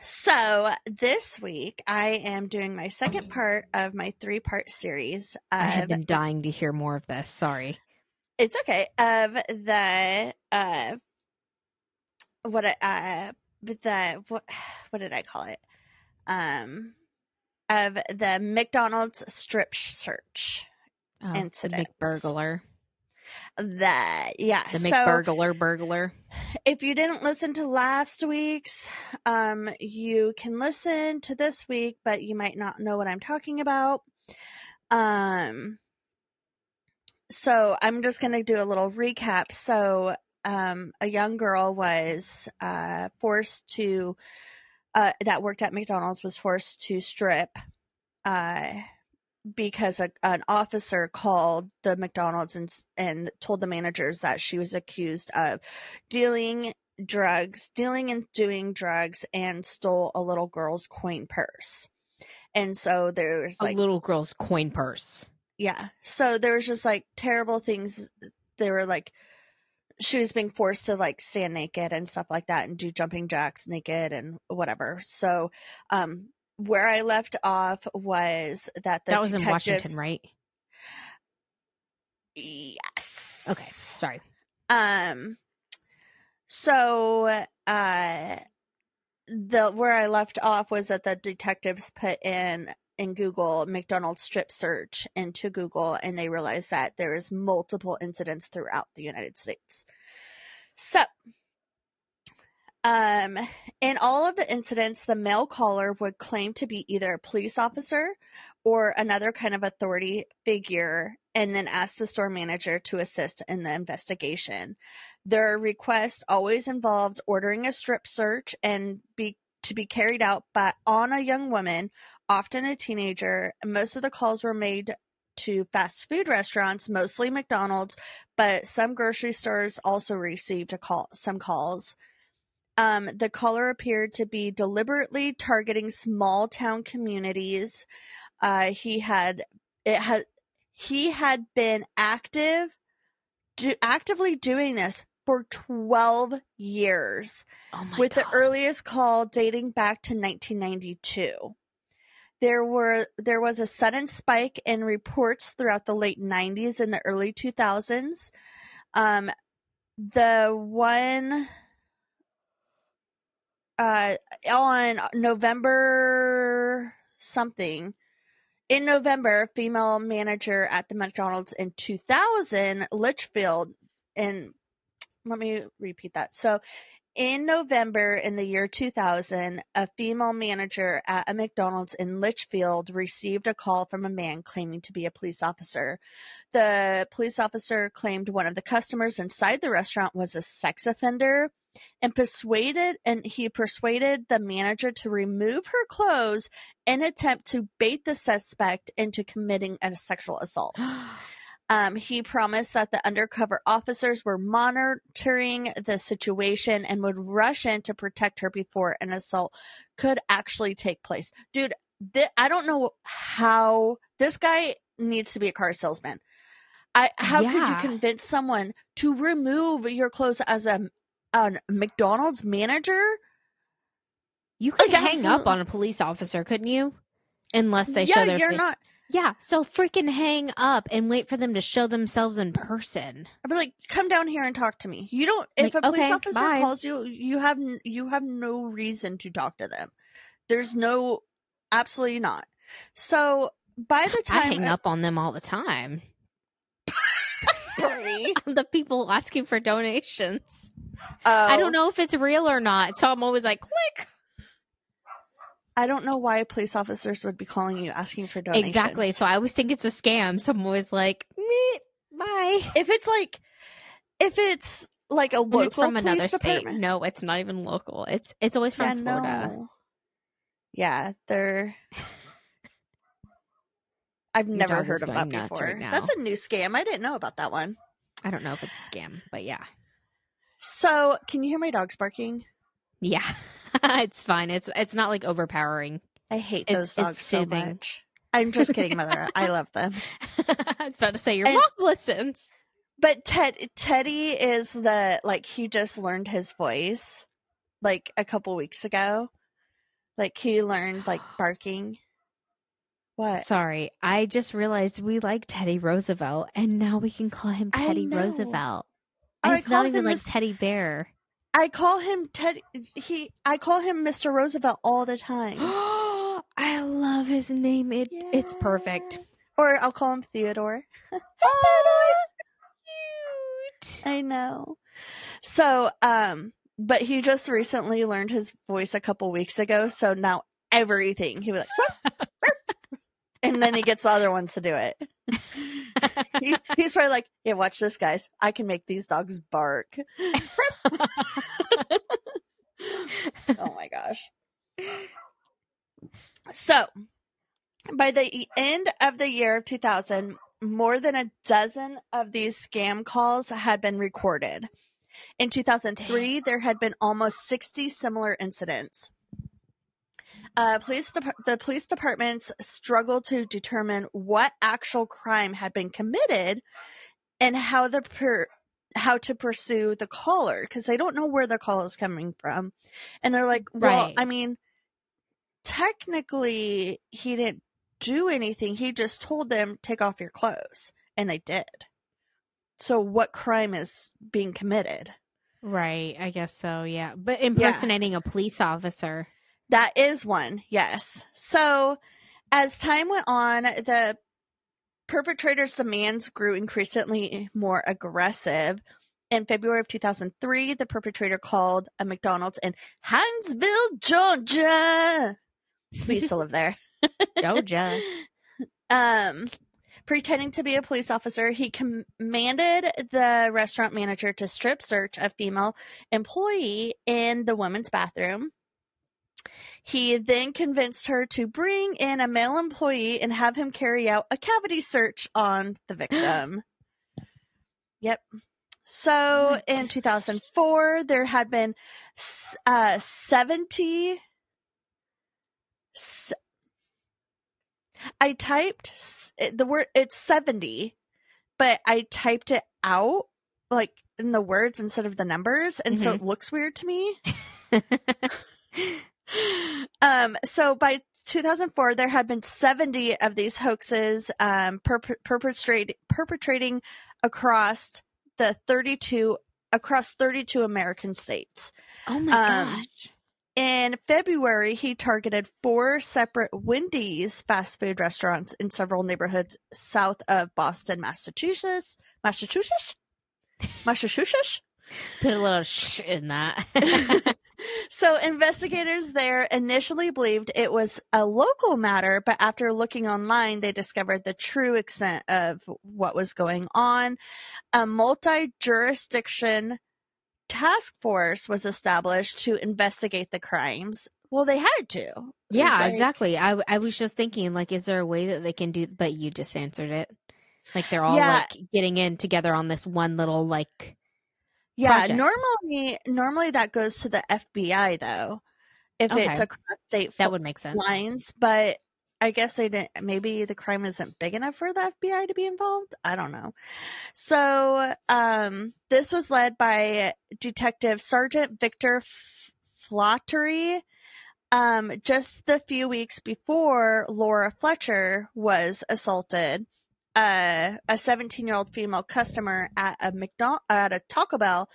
So this week I am doing my second part of my three part series I have been dying to hear more of this. Sorry. it's okay of the uh what uh the what what did I call it um of the McDonald's strip search Oh, the Incidents. McBurglar. That yeah The so McBurglar burglar. if you didn't listen to last week's um you can listen to this week but you might not know what i'm talking about um so i'm just going to do a little recap so um a young girl was uh forced to uh that worked at mcdonald's was forced to strip uh because a, an officer called the McDonald's and and told the managers that she was accused of dealing drugs, dealing and doing drugs, and stole a little girl's coin purse. And so there's like, a little girl's coin purse. yeah. So there was just like terrible things. They were like, she was being forced to like stand naked and stuff like that and do jumping jacks naked and whatever. So, um, where I left off was that the that was in Washington, right? Yes. Okay. Sorry. Um so uh the where I left off was that the detectives put in in Google McDonald's strip search into Google and they realized that there is multiple incidents throughout the United States. So um in all of the incidents the male caller would claim to be either a police officer or another kind of authority figure and then ask the store manager to assist in the investigation. Their request always involved ordering a strip search and be to be carried out by on a young woman, often a teenager. Most of the calls were made to fast food restaurants, mostly McDonald's, but some grocery stores also received a call some calls. Um, the caller appeared to be deliberately targeting small town communities. Uh, he had it had he had been active do, actively doing this for 12 years Oh with god. the earliest call dating back to 1992 there were there was a sudden spike in reports throughout the late 90s and the early 2000s um the one uh on november something in November, female manager at the McDonald's in 2000, Litchfield, and let me repeat that. So, in November in the year 2000, a female manager at a McDonald's in Litchfield received a call from a man claiming to be a police officer. The police officer claimed one of the customers inside the restaurant was a sex offender and persuaded and he persuaded the manager to remove her clothes in attempt to bait the suspect into committing a sexual assault. Um, he promised that the undercover officers were monitoring the situation and would rush in to protect her before an assault could actually take place. Dude, th- I don't know how this guy needs to be a car salesman. I how could you convince someone to remove your clothes as a a McDonald's manager? you could like, hang up on a police officer, couldn't you? Unless they yeah, show their you're fa- not. Yeah, so freaking hang up and wait for them to show themselves in person. I'd be like, come down here and talk to me. You don't. if Like, a police okay, officer bye. calls you, you have you have no reason to talk to them. There's no, absolutely not. So by the time I hang up on them all the time. The people asking for donations. oh, I don't know if it's real or not, so I'm always like, click. I don't know why police officers would be calling you asking for donations. Exactly. So I always think it's a scam. So I'm always like, meh, bye. if it's like, if it's like a local it's from police another state. department, No, it's not even local. It's it's always from yeah, Florida. no. Yeah, they're. I've Your never heard of that before. right. That's a new scam. I didn't know about that one. I don't know if it's a scam, but yeah. So, can you hear my dogs barking? Yeah. it's fine. It's it's not like overpowering. I hate those it's dogs so soothing. much. I'm just kidding, Mother. I love them. I was about to say your And- mom listens. but Ted Teddy is the like he just learned his voice like a couple weeks ago. Like he learned like barking. What? Sorry, I just realized we like Teddy Roosevelt, and now we can call him Teddy. Roosevelt. And I it's call not even him like Mis- Teddy Bear. I call him Teddy. He. I call him Mr. Roosevelt all the time. I love his name. It it's perfect. Or I'll call him Theodore. Oh, cute. I know. So, um, but he just recently learned his voice a couple weeks ago. So now everything he was like, and then he gets the other ones to do it. He, he's probably like, "Yeah, watch this, guys. I can make these dogs bark." oh my gosh. So, by the end of the year of 2000, more than a dozen of these scam calls had been recorded. In 2003, there had been almost 60 similar incidents. Uh, police dep- the police departments struggled to determine what actual crime had been committed and how the per- how to pursue the caller because they don't know where the call is coming from, and they're like, "Well, Right. I mean, technically, he didn't do anything. He just told them take off your clothes, and they did. So, what crime is being committed? Right, I guess so, yeah. But impersonating a police officer. That is one, yes. So, as time went on, the perpetrators' demands grew increasingly more aggressive. In February of 2003, the perpetrator called a McDonald's in Hinesville, Georgia. We used to live there. Georgia. Um, pretending to be a police officer, he commanded the restaurant manager to strip search a female employee in the women's bathroom. He then convinced her to bring in a male employee and have him carry out a cavity search on the victim. yep. So Oh in 2004, there had been uh, 70. I typed the word, it's 70, but I typed it out like in the words instead of the numbers. And so it looks weird to me. Um, so by 2004, there had been 70 of these hoaxes um, perp- perpetrate- perpetrating across the 32 across 32 American states. oh my Um, gosh. In February, he targeted four separate Wendy's fast food restaurants in several neighborhoods south of Boston, Massachusetts. Massachusetts? Massachusetts? Put a little sh in that. So investigators there initially believed it was a local matter, but after looking online, they discovered the true extent of what was going on. A multi-jurisdiction task force was established to investigate the crimes. Well, they had to. yeah, like- exactly. I, I was just thinking, like, is there a way that they can do, but you just answered it. Like, they're all, Yeah. like, getting in together on this one little, like, Yeah, project. normally normally that goes to the FBI though. If it's Okay. across state that would make sense. lines, but I guess they didn't. Maybe the crime isn't big enough for the FBI to be involved. I don't know. So, um, this was led by Detective Sergeant Victor F- Flattery. Um, just the few weeks before Laura Fletcher was assaulted, a 17 year old female customer at a McDonald at a Taco Bell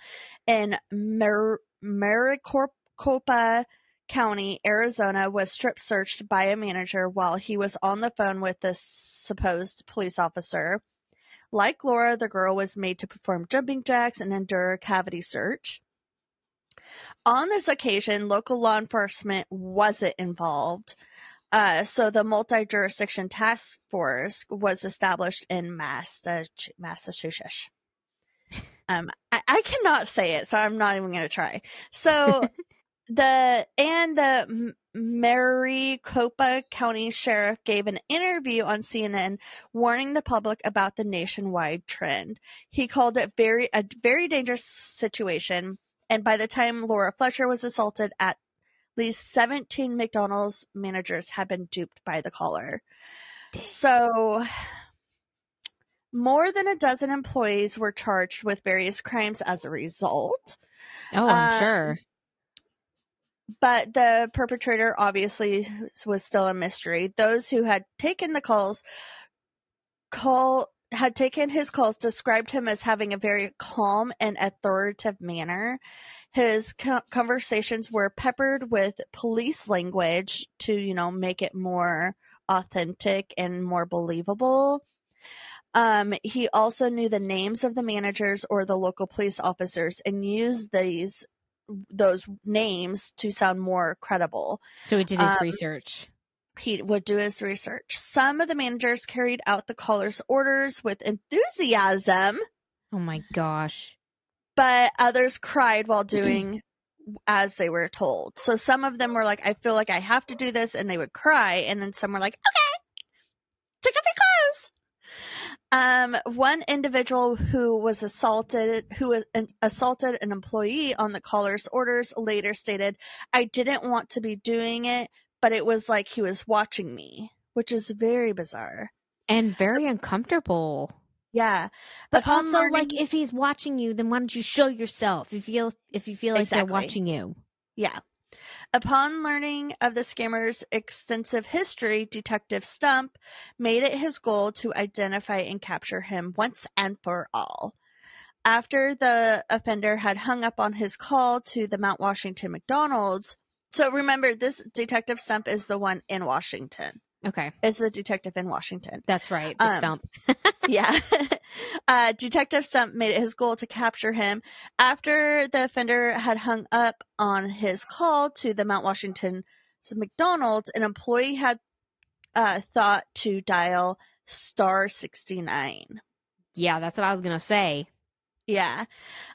in Mar- Maricopa County, Arizona, was strip searched by a manager while he was on the phone with the supposed police officer. Like Laura, the girl was made to perform jumping jacks and endure a cavity search. On this occasion, local law enforcement wasn't involved. Uh, so the multi-jurisdiction task force was established in Massachusetts. Um, I, I cannot say it, so I'm not even going to try. So the and the Maricopa County Sheriff gave an interview on CNN warning the public about the nationwide trend. He called it very a very dangerous situation, and by the time Laura Fletcher was assaulted, at least 17 McDonald's managers had been duped by the caller. Dang. So More than a dozen employees were charged with various crimes as a result. Oh, I'm Um, sure. but the perpetrator obviously was still a mystery. Those who had taken the calls call had taken his calls described him as having a very calm and authoritative manner. His co- conversations were peppered with police language to, you know, make it more authentic and more believable. Um, he also knew the names of the managers or the local police officers and used these those names to sound more credible. So he did his um, research. He would do his research. Some of the managers carried out the caller's orders with enthusiasm, Oh my gosh. but others cried while doing as they were told. So some of them were like, I feel like I have to do this, and they would cry. And then some were like, okay, take off your clothes. Um, one individual who was assaulted, who was an, assaulted an employee on the caller's orders, later stated, "I didn't want to be doing it, but it was like he was watching me," which is very bizarre. And very uncomfortable. Yeah, But Upon also, learning- like, if he's watching you, then why don't you show yourself? If you feel if you feel like Exactly. they're watching you. Yeah. Upon learning of the scammer's extensive history, Detective Stump made it his goal to identify and capture him once and for all. After the offender had hung up on his call to the Mount Washington McDonald's, so remember, this Detective Stump is the one in Washington. Okay, It's the detective in Washington. that's right. The Um, stump. yeah. uh, Detective Stump made it his goal to capture him. After the offender had hung up on his call to the Mount Washington McDonald's, an employee had uh, thought to dial star 69. Yeah, that's what I was gonna say. Yeah.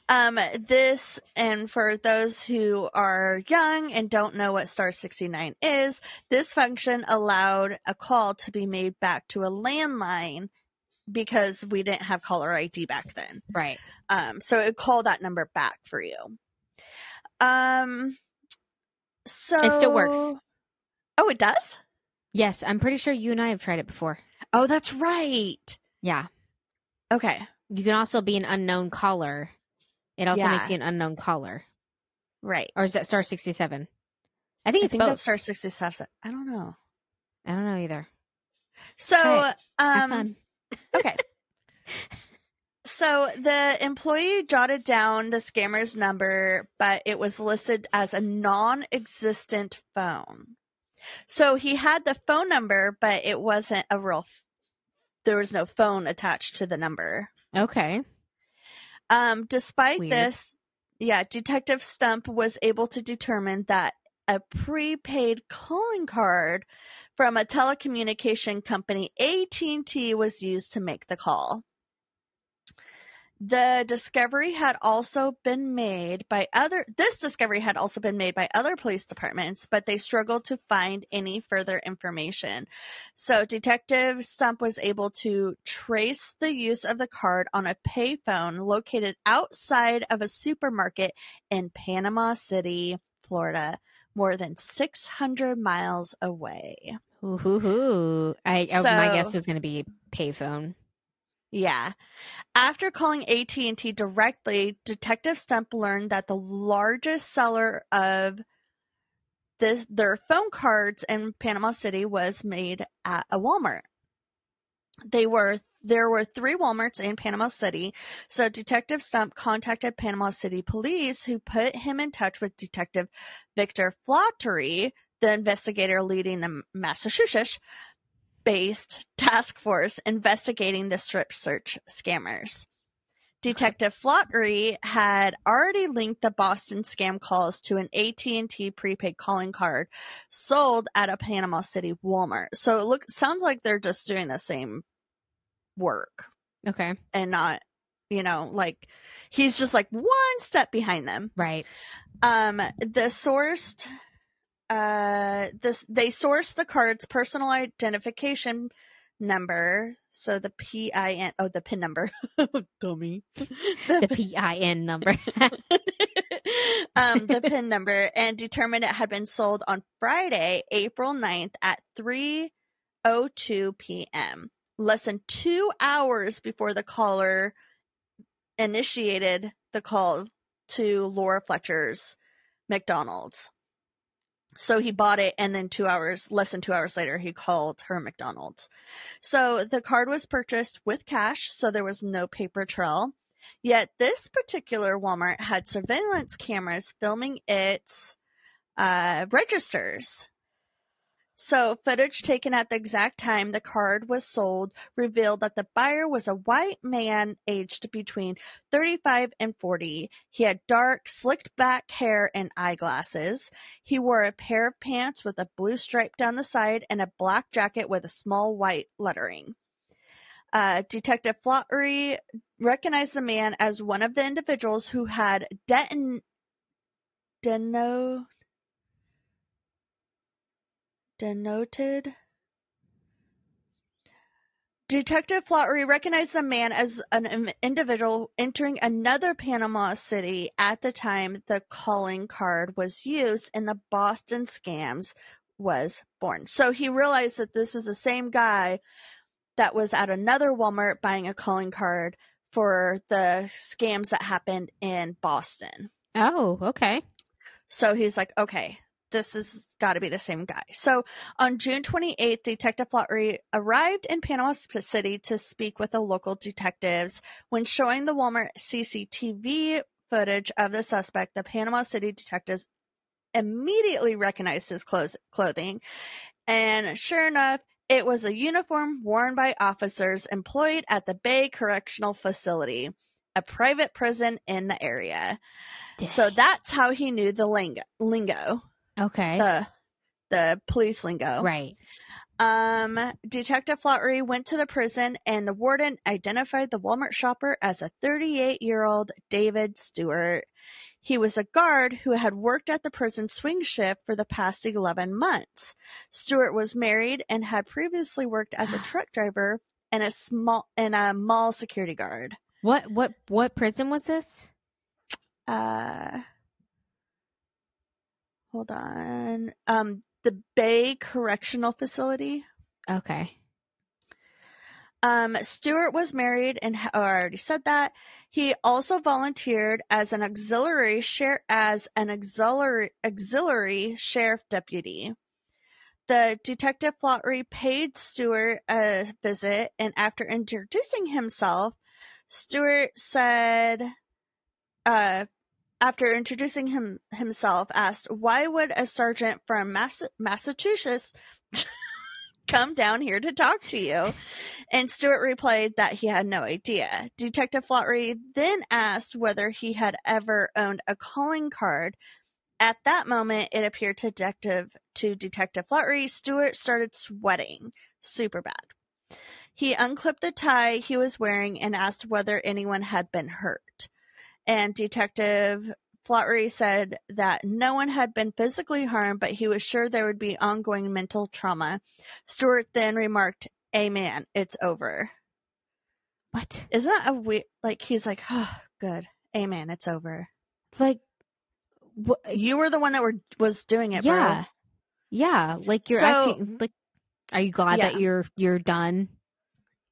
Um, this, and for those who are young and don't know what star 69 is, this function allowed a call to be made back to a landline because we didn't have caller ID back then. Right. Um, so it called that number back for you. Um, so It still works. Oh, it does? Yes, I'm pretty sure you and I have tried it before. Oh, that's right. Yeah. Okay. You can also be an unknown caller. It also Yeah. makes you an unknown caller. Right. Or is that star 67? I think I it's think both. star 67. I don't know. I don't know either. So, um. Okay. so the employee jotted down the scammer's number, but it was listed as a non existent phone. So he had the phone number, but it wasn't a real, there was no phone attached to the number. Okay. Um, despite Weird. this, yeah, Detective Stump was able to determine that a prepaid calling card from a telecommunication company AT&T was used to make the call. The discovery had also been made by other this discovery had also been made by other police departments, but they struggled to find any further information. So Detective Stump was able to trace the use of the card on a payphone located outside of a supermarket in Panama City, Florida, more than 600 miles away. Ooh, hoo, hoo. I, I- my guess was going to be payphone. Yeah. After calling AT&T directly, Detective Stump learned that the largest seller of this, their phone cards in Panama City was made at a Walmart. They were there were three Walmarts in Panama City, so Detective Stump contacted Panama City Police, who put him in touch with Detective Victor Flattery, the investigator leading the Massachusetts based task force investigating the strip search scammers. Detective Flattery had already linked the Boston scam calls to an AT&T prepaid calling card sold at a Panama City Walmart. So it look sounds like they're just doing the same work Okay. and not, you know, like he's just like one step behind them. Right. Um, the sourced, uh, this they sourced the card's personal identification number. So the PIN, oh, the PIN number, dummy. The PIN number. um, the PIN number and determined it had been sold on Friday, April 9th at 3:02 p.m. less than two hours before the caller initiated the call to Laura Fletcher's McDonald's. So he bought it, and then two hours, less than two hours later, he called her McDonald's. So the card was purchased with cash, so there was no paper trail. Yet this particular Walmart had surveillance cameras filming its uh, registers. So, footage taken at the exact time the card was sold revealed that the buyer was a white man aged between 35 and 40. He had dark, slicked back hair and eyeglasses. He wore a pair of pants with a blue stripe down the side and a black jacket with a small white lettering. Uh, Detective Flottery recognized the man as one of the individuals who had deton- deno- denoted. Detective Flottery recognized the man as an individual entering another Panama City at the time the calling card was used and the Boston scams was born. So he realized that this was the same guy that was at another Walmart buying a calling card for the scams that happened in Boston. Oh, okay. So he's like, okay, this has got to be the same guy. So on June 28th, Detective Flottery arrived in Panama City to speak with the local detectives. When showing the Walmart CCTV footage of the suspect, the Panama City detectives immediately recognized his clothes, clothing. And sure enough, it was a uniform worn by officers employed at the Bay Correctional Facility, a private prison in the area. So that's how he knew the lingo. lingo okay. the the police lingo. right. Um, Detective Flottery went to the prison, and the warden identified the Walmart shopper as a 38 year old David Stewart. He was a guard who had worked at the prison swing shift for the past 11 months. Stewart was married and had previously worked as a truck driver and a small and a mall security guard. What what what prison was this? Uh, hold on. Um, the Bay Correctional Facility. Okay. Um, Stewart was married, and oh, I already said that. He also volunteered as an auxiliary share as an auxiliary auxiliary sheriff deputy. The detective Flottery paid Stewart a visit, and after introducing himself, Stewart said, uh, after introducing him himself, asked, "Why would a sergeant from Mass- Massachusetts come down here to talk to you?" And Stewart replied that he had no idea. Detective Flattery then asked whether he had ever owned a calling card. At that moment, it appeared to Detective to Detective Flottery, Stewart started sweating super bad. He unclipped the tie he was wearing and asked whether anyone had been hurt. And Detective Flottery said that no one had been physically harmed, but he was sure there would be ongoing mental trauma. Stewart then remarked, Amen, it's over. What? Isn't that a weird, like, he's like, oh, good. Amen, it's over. Like what You were the one that were was doing it, Yeah. Yeah, like you're So- acting like are you glad that you're you're done?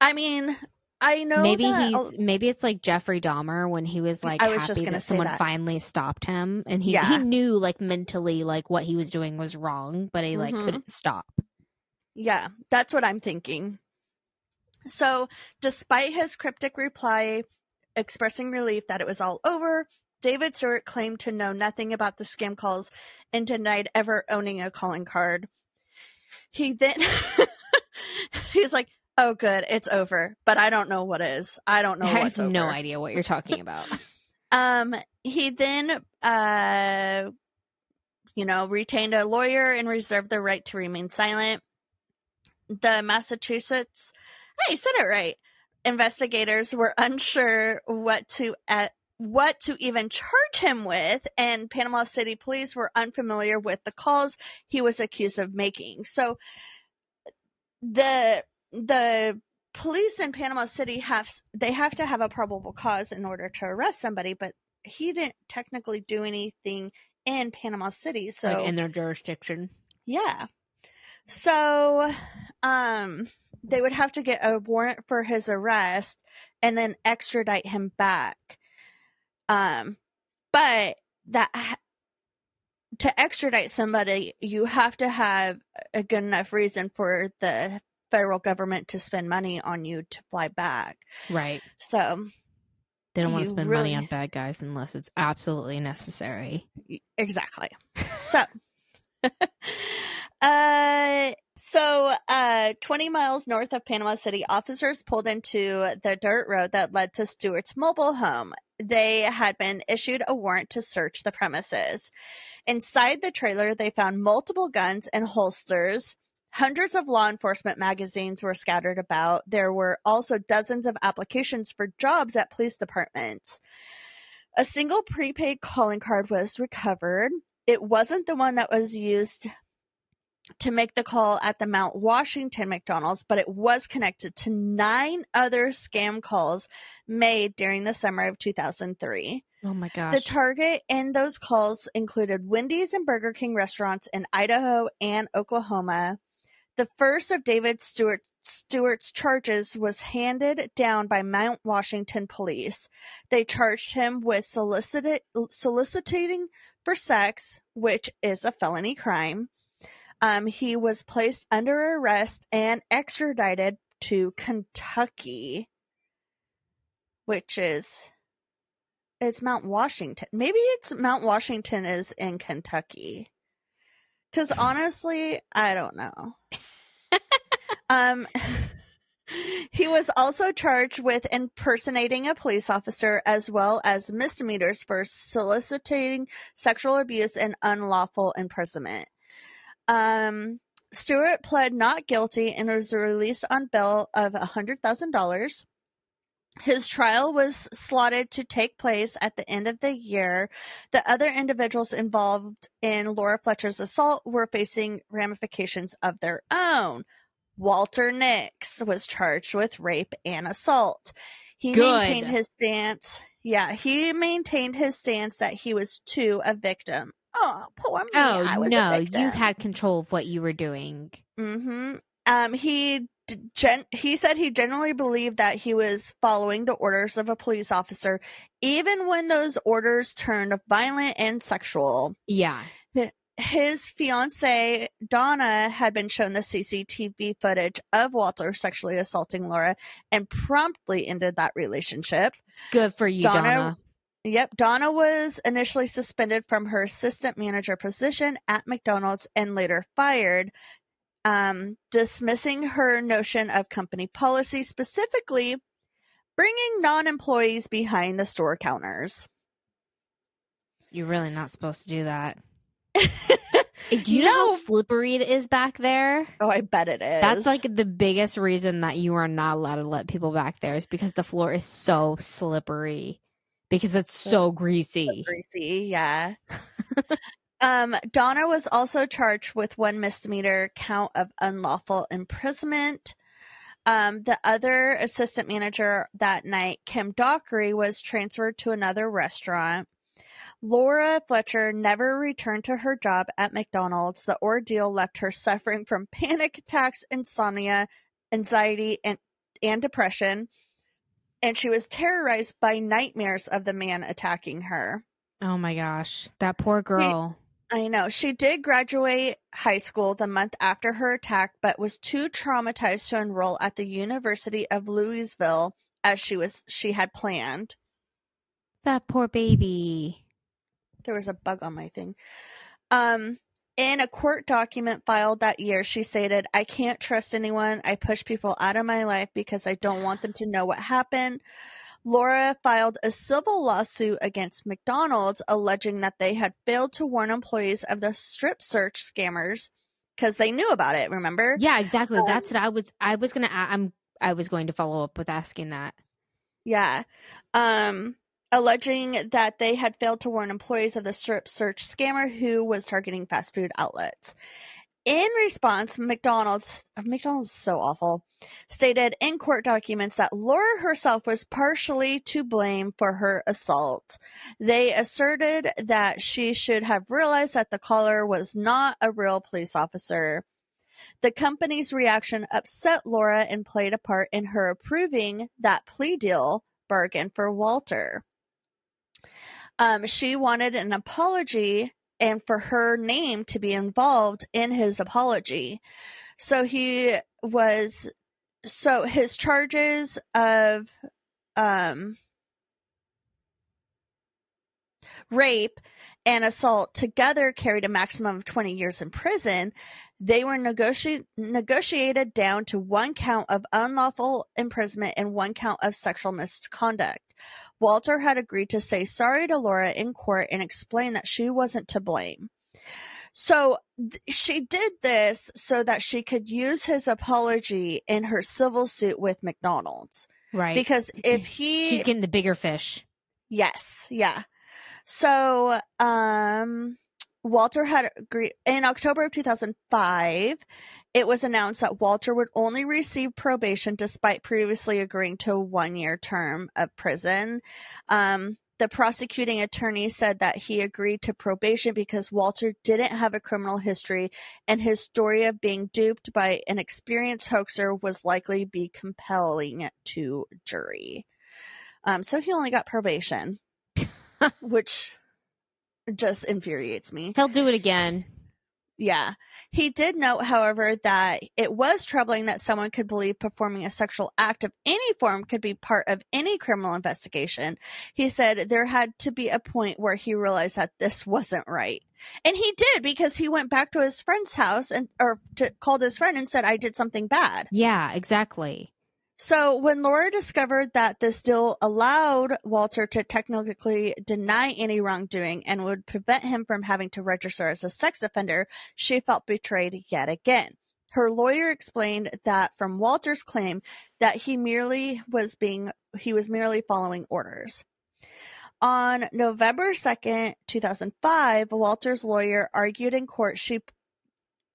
I mean, I know maybe that- he's maybe it's like Jeffrey Dahmer when he was like I was just happy that someone that. finally stopped him and he Yeah. he knew like mentally like what he was doing was wrong, but he like Mhm. couldn't stop. Yeah, that's what I'm thinking. So, despite his cryptic reply expressing relief that it was all over, David Stewart claimed to know nothing about the scam calls and denied ever owning a calling card. He then he's like, "Oh, good, it's over," but I don't know what is. I don't know I have over. no idea what you're talking about. Um, he then, uh, you know, retained a lawyer and reserved the right to remain silent. The Massachusetts, hey, said it right. Investigators were unsure what to uh, what to even charge him with, and Panama City police were unfamiliar with the calls he was accused of making. So, the the police in Panama City have they have to have a probable cause in order to arrest somebody, but he didn't technically do anything in Panama City. So like in their jurisdiction. yeah. So um they would have to get a warrant for his arrest and then extradite him back. Um, but that to extradite somebody, you have to have a good enough reason for the federal government to spend money on you to fly back. Right. So They don't want to spend really- money on bad guys unless it's absolutely necessary. exactly. So uh so uh 20 miles north of Panama City, officers pulled into the dirt road that led to Stewart's mobile home. They had been issued a warrant to search the premises. Inside the trailer, they found multiple guns and holsters. Hundreds of law enforcement magazines were scattered about. There were also dozens of applications for jobs at police departments. A single prepaid calling card was recovered. It wasn't the one that was used to make the call at the Mount Washington McDonald's, but it was connected to nine other scam calls made during the summer of 2003. Oh my gosh. The target in those calls included Wendy's and Burger King restaurants in Idaho and Oklahoma. The first of David Stewart Stewart's charges was handed down by Mount Washington police. They charged him with soliciting for sex, which is a felony crime. Um, he was placed under arrest and extradited to Kentucky, which is it's Mount Washington. Maybe it's Mount Washington is in Kentucky. Cuz honestly, I don't know. um he was also charged with impersonating a police officer as well as misdemeanors for soliciting sexual abuse and unlawful imprisonment. Um Stewart pled not guilty and was released on bail of $100,000. His trial was slotted to take place at the end of the year. The other individuals involved in Laura Fletcher's assault were facing ramifications of their own. Walter Nix was charged with rape and assault. He Good. maintained his stance. Yeah, he maintained his stance that he was too a victim. Oh, poor me. oh I was no, you had control of what you were doing. Mm-hmm. Um, he gen- he said he generally believed that he was following the orders of a police officer, even when those orders turned violent and sexual. Yeah. His fiance, Donna had been shown the CCTV footage of Walter sexually assaulting Laura and promptly ended that relationship. Good for you, Donna- Donna. Yep, Donna was initially suspended from her assistant manager position at McDonald's and later fired, um, dismissing her notion of company policy, specifically bringing non employees behind the store counters. You're really not supposed to do that. Do you know how slippery it is back there? Oh, I bet it is. That's like the biggest reason that you are not allowed to let people back there is because the floor is so slippery. Because it's so greasy. greasy, yeah. um, Donna was also charged with one misdemeanor count of unlawful imprisonment. Um, the other assistant manager that night, Kim Dockery, was transferred to another restaurant. Laura Fletcher never returned to her job at McDonald's. The ordeal left her suffering from panic attacks, insomnia, anxiety, and, and depression. And she was terrorized by nightmares of the man attacking her. Oh my gosh. That poor girl. I know. She did graduate high school the month after her attack, but was too traumatized to enroll at the University of Louisville as she was she had planned. That poor baby. There was a bug on my thing. Um in a court document filed that year, she stated, I can't trust anyone. I push people out of my life because I don't want them to know what happened. Laura filed a civil lawsuit against McDonald's alleging that they had failed to warn employees of the strip search scammers because they knew about it, remember? Yeah, exactly. Um, That's what I was I was gonna I'm I was going to follow up with asking that. Yeah. Um alleging that they had failed to warn employees of the strip search scammer who was targeting fast food outlets. In response, McDonald's McDonald's is so awful, stated in court documents that Laura herself was partially to blame for her assault. They asserted that she should have realized that the caller was not a real police officer. The company's reaction upset Laura and played a part in her approving that plea deal bargain for Walter. Um, she wanted an apology and for her name to be involved in his apology. So he was, so his charges of, um, rape and assault together carried a maximum of 20 years in prison. They were negoti- negotiated down to one count of unlawful imprisonment and one count of sexual misconduct. Walter had agreed to say sorry to Laura in court and explain that she wasn't to blame. So th- she did this so that she could use his apology in her civil suit with McDonald's. Right. Because if he She's getting the bigger fish. Yes, yeah. So, um, Walter had agreed in October of 2005. It was announced that Walter would only receive probation despite previously agreeing to a one year term of prison. Um, the prosecuting attorney said that he agreed to probation because Walter didn't have a criminal history and his story of being duped by an experienced hoaxer was likely be compelling to jury. Um, so he only got probation, which just infuriates me. He'll do it again. Yeah. He did note, however, that it was troubling that someone could believe performing a sexual act of any form could be part of any criminal investigation. He said there had to be a point where he realized that this wasn't right. And he did because he went back to his friend's house and or to, called his friend and said I did something bad. Yeah, exactly. So when Laura discovered that this deal allowed Walter to technically deny any wrongdoing and would prevent him from having to register as a sex offender, she felt betrayed yet again. Her lawyer explained that from Walter's claim that he merely was being he was merely following orders. On November 2nd, 2005, Walter's lawyer argued in court she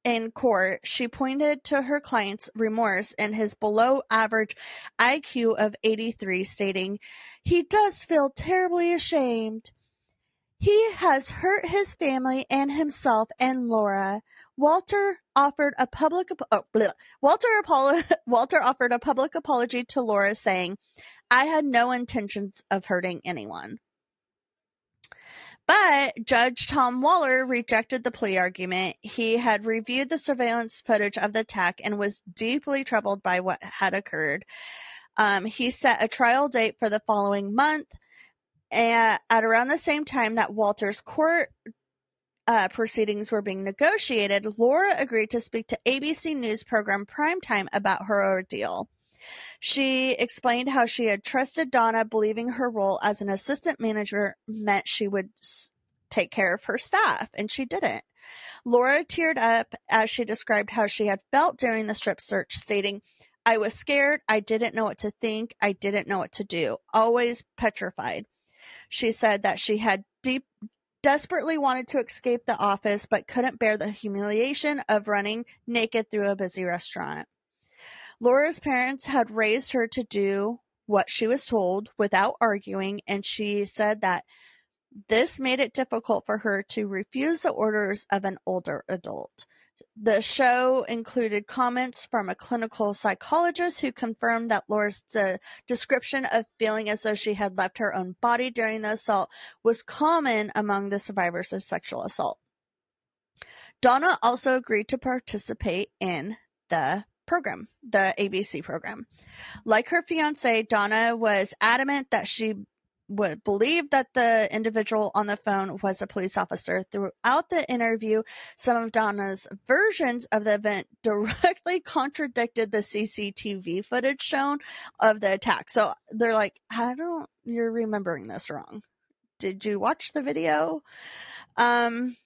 in court, she pointed to her client's remorse and his below average IQ of 83, stating, He does feel terribly ashamed. He has hurt his family and himself and Laura. Walter offered a public oh. Walter apolo- Walter offered a public apology to Laura saying, "I had no intentions of hurting anyone." But Judge Tom Waller rejected the plea argument. He had reviewed the surveillance footage of the attack and was deeply troubled by what had occurred. Um, he set a trial date for the following month. And at around the same time that Walter's court uh, proceedings were being negotiated, Laura agreed to speak to ABC News program Primetime about her ordeal. She explained how she had trusted Donna, believing her role as an assistant manager meant she would take care of her staff, and she didn't. Laura teared up as she described how she had felt during the strip search, stating, I was scared. I didn't know what to think. I didn't know what to do. Always petrified. She said that she had deep, desperately wanted to escape the office, but couldn't bear the humiliation of running naked through a busy restaurant. Laura's parents had raised her to do what she was told without arguing, and she said that this made it difficult for her to refuse the orders of an older adult. The show included comments from a clinical psychologist who confirmed that Laura's de- description of feeling as though she had left her own body during the assault was common among the survivors of sexual assault. Donna also agreed to participate in the program, the ABC program. Like her fiance, Donna was adamant that she would believe that the individual on the phone was a police officer. Throughout the interview, some of Donna's versions of the event directly contradicted the CCTV footage shown of the attack. So they're like, I don't, you're remembering this wrong. Did you watch the video? Um,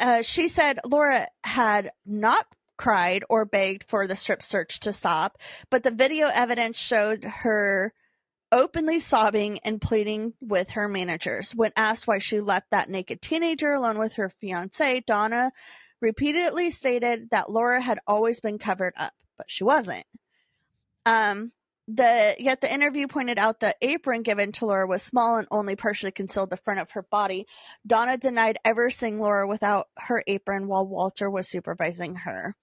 uh, she said Laura had not cried or begged for the strip search to stop, but the video evidence showed her openly sobbing and pleading with her managers. When asked why she left that naked teenager alone with her fiance, Donna repeatedly stated that Laura had always been covered up, but she wasn't. Um, the yet the interview pointed out the apron given to Laura was small and only partially concealed the front of her body. Donna denied ever seeing Laura without her apron while Walter was supervising her.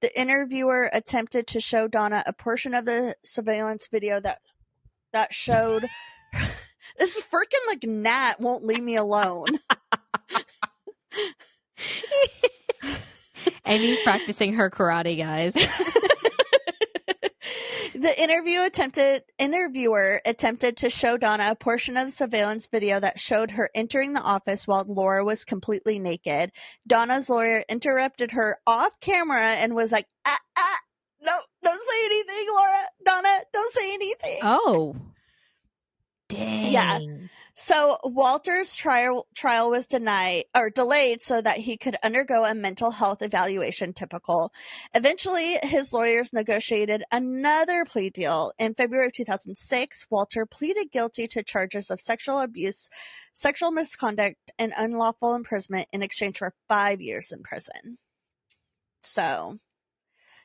The interviewer attempted to show Donna a portion of the surveillance video that that showed this freaking like gnat won't leave me alone. Amy's practicing her karate, guys. The interview attempted interviewer attempted to show Donna a portion of the surveillance video that showed her entering the office while Laura was completely naked. Donna's lawyer interrupted her off camera and was like, ah, ah, no, don't say anything, Laura. Donna, don't say anything. oh. Dang. Yeah. So Walter's trial trial was denied or delayed so that he could undergo a mental health evaluation typical. Eventually his lawyers negotiated another plea deal. In February of 2006, Walter pleaded guilty to charges of sexual abuse, sexual misconduct, and unlawful imprisonment in exchange for 5 years in prison. So,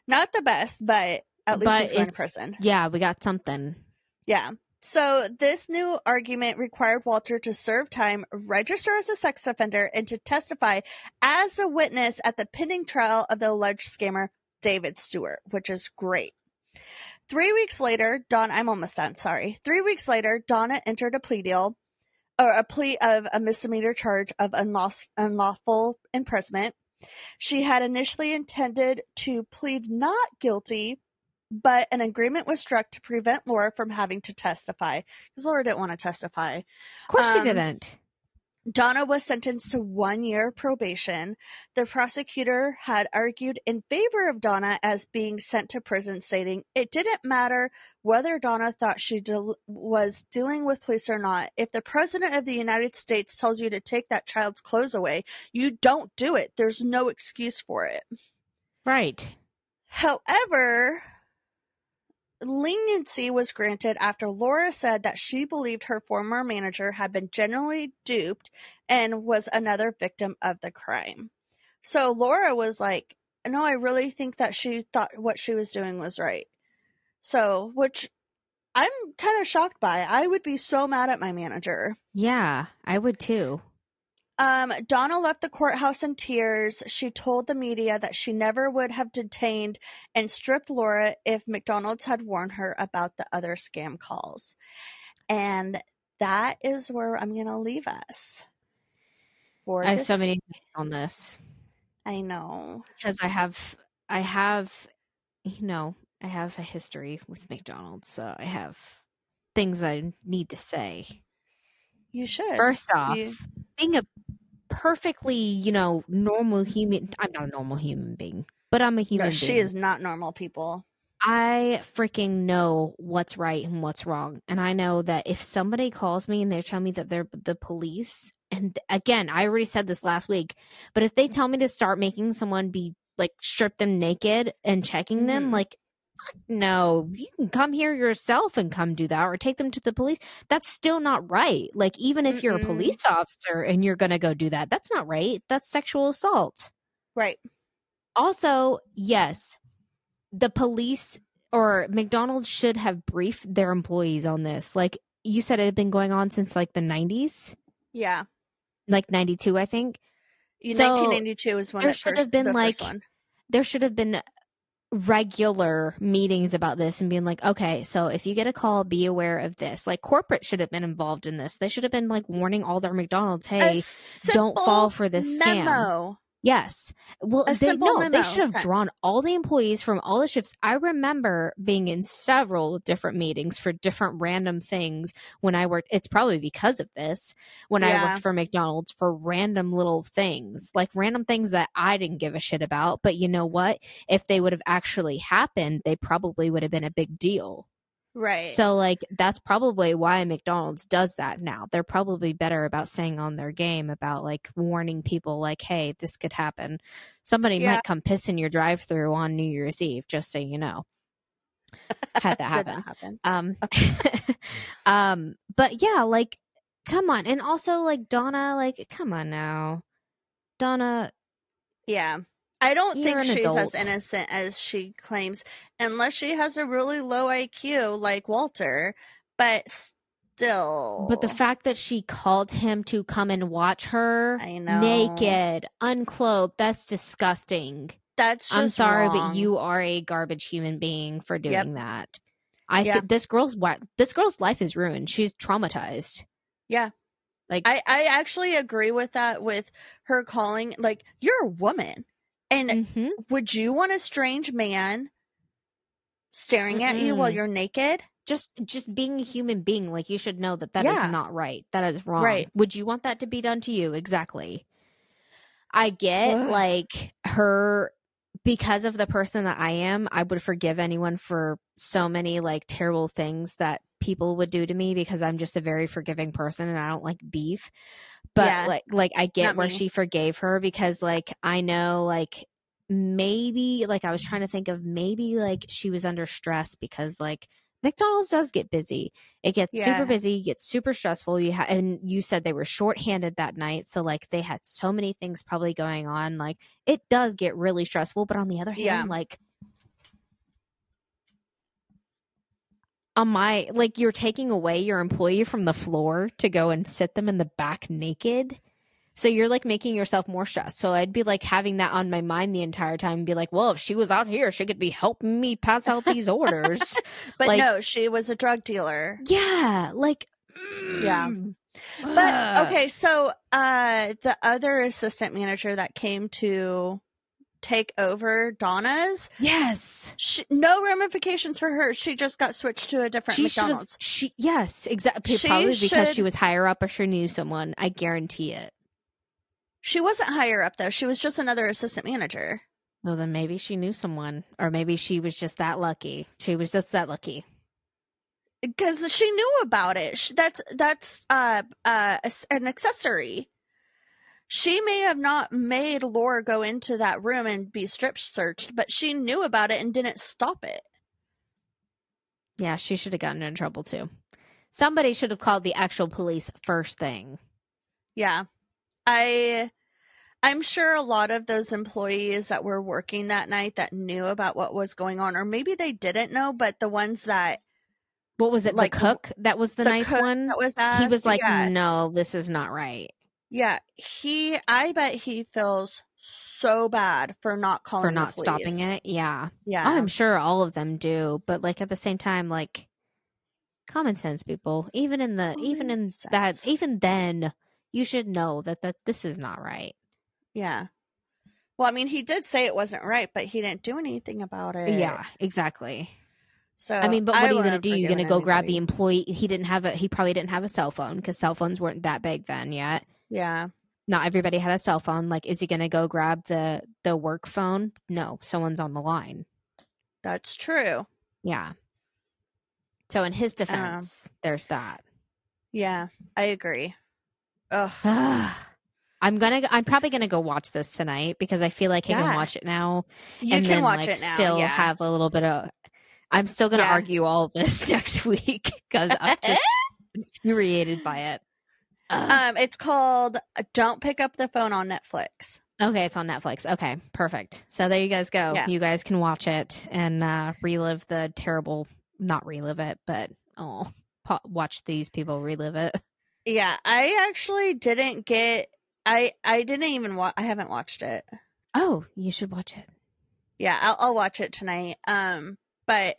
not the best, but at least But he's going to prison. Yeah, we got something. Yeah. So this new argument required Walter to serve time, register as a sex offender, and to testify as a witness at the pending trial of the alleged scammer David Stewart, which is great. Three weeks later, Don, I'm almost done, sorry. Three weeks later, Donna entered a plea deal, or a plea of a misdemeanor charge of unlawful imprisonment. She had initially intended to plead not guilty, but an agreement was struck to prevent Laura from having to testify because Laura didn't want to testify. Of course she Um, didn't. Donna was sentenced to one year probation. The prosecutor had argued in favor of Donna as being sent to prison, stating it didn't matter whether Donna thought she del- was dealing with police or not. If the president of the United States tells you to take that child's clothes away, you don't do it. There's no excuse for it. Right. However, leniency was granted after Laura said that she believed her former manager had been generally duped and was another victim of the crime. So Laura was like, No, I really think that she thought what she was doing was right. So, which I'm kind of shocked by. I would be so mad at my manager. Yeah, I would too. Um, Donna left the courthouse in tears. She told the media that she never would have detained and stripped Laura if McDonald's had warned her about the other scam calls. And that is where I'm going to leave us. For I have so many on this I know. because I have, I have, you know, I have a history with McDonald's, so I have things I need to say. You should. First off, You- being a perfectly, you know, normal human, I'm not a normal human being, but I'm a human no, being. she is not normal, people. I freaking know what's right and what's wrong. And I know that if somebody calls me and they tell me that they're the police, and again, I already said this last week, but if they tell me to start making someone be like strip them naked and checking them, Mhm. like, no, you can come here yourself and come do that or take them to the police. That's still not right. Like, even if you're a police officer and you're going to go do that, that's not right. That's sexual assault Right. also, yes, the police or McDonald's should have briefed their employees on this. Like you said, it had been going on since like the 90s, Yeah. like 92, I think. You- So, 1992 is when there it should first have been, like, one. There should have been regular meetings about this and being like, okay, so if you get a call, be aware of this. Like corporate should have been involved in this. They should have been like warning all their McDonald's, hey, don't fall for this scam. Yes. Well, A they, no, they should have sent. drawn all the employees from all the shifts. I remember being in several different meetings for different random things when I worked. It's probably because of this when I worked for McDonald's for random little things, like random things that I didn't give a shit about. But you know what? If they would have actually happened, they probably would have been a big deal. Right. So, like, that's probably why McDonald's does that now. They're probably better about staying on their game about like warning people, like, hey, this could happen. Somebody Yeah. might come piss in your drive through on New Year's Eve, just so you know. Had that happen. happen. Um, um, but yeah, like, come on. And also, like, Donna, like, come on now. Donna, Yeah. I don't You're think she's as innocent as she claims, unless she has a really low IQ like Walter. But still, But the fact that she called him to come and watch her I know naked, unclothed, that's disgusting. that's just I'm sorry, but you are a garbage human being for doing Yep. that. I Yeah. think this girl's this girl's life is ruined. She's traumatized. Yeah. Like I, I actually agree with that with her calling like you're a woman and mhm. would you want a strange man staring at you while you're naked just just being a human being, like you should know that that is Yeah. not right. That is wrong. Right. Would you want that to be done to you? Exactly. I get Ugh. like her because of the person that I am, I would forgive anyone for so many like terrible things that people would do to me because I'm just a very forgiving person and I don't like beef. But Yeah. like like I get where me. she forgave her because like I know like maybe like I was trying to think of maybe like she was under stress because like McDonald's does get busy. It gets Yeah. super busy, gets super stressful. You ha- and you said they were shorthanded that night, so like they had so many things probably going on. Like it does get really stressful, but on the other hand, Yeah. like on my like you're taking away your employee from the floor to go and sit them in the back naked. So you're like making yourself more stressed. So I'd be like having that on my mind the entire time and be like, well, if she was out here, she could be helping me pass out these orders. but Like- no she was a drug dealer yeah, like Yeah. mm, but okay so uh the other assistant manager that came to take over donna's Yes. she, no ramifications for her she just got switched to a different She mcdonald's she yes, exactly She probably because she was higher up or she knew someone. I guarantee it. she wasn't higher up though she was just another assistant manager Well then maybe she knew someone. Or maybe she was just that lucky. She was just that lucky. because she knew about it. Sh- That's that's uh uh an accessory. She may have not made Laura go into that room and be strip searched, but she knew about it and didn't stop it. Yeah, she should have gotten in trouble too. Somebody should have called the actual police first thing. Yeah, I I'm sure a lot of those employees that were working that night that knew about what was going on, or maybe they didn't know, but the ones that What was it? Like, the cook that was the, nice cook one. that was He was like, yeah, "No, this is not right." Yeah, he. I bet he feels so bad for not calling for not stopping it. Yeah. Oh, yeah, Oh, I'm sure all of them do, but like at the same time, like common sense, people. Even in the even in Common that even then, you should know that that this is not right. Yeah. Well, I mean, he did say it wasn't right, but he didn't do anything about it. yeah, exactly. So I mean, but what are you gonna do? You're gonna go grab the employee. He didn't have a. He probably didn't have a cell phone because cell phones weren't that big then yet. Yeah. Not everybody had a cell phone. Like, is he gonna go grab the the work phone? No, someone's on the line. That's true. Yeah. So in Um, his defense, there's that. Yeah, I agree. Ugh. I'm gonna. I'm probably gonna go watch this tonight because I feel like I Yeah. can watch it now You and can then watch like it now. still yeah. have a little bit of. I'm still gonna Yeah. argue all of this next week because I'm just infuriated by it. Ugh. um, it's called "Don't Pick Up the Phone" on Netflix. okay, it's on Netflix. Okay, perfect. So there you guys go. Yeah. You guys can watch it and uh, relive the terrible. Not relive it, but oh, po- watch these people relive it. Yeah, I actually didn't get. I I didn't even watch. I haven't watched it. Oh, you should watch it. Yeah, I'll, I'll watch it tonight. Um, but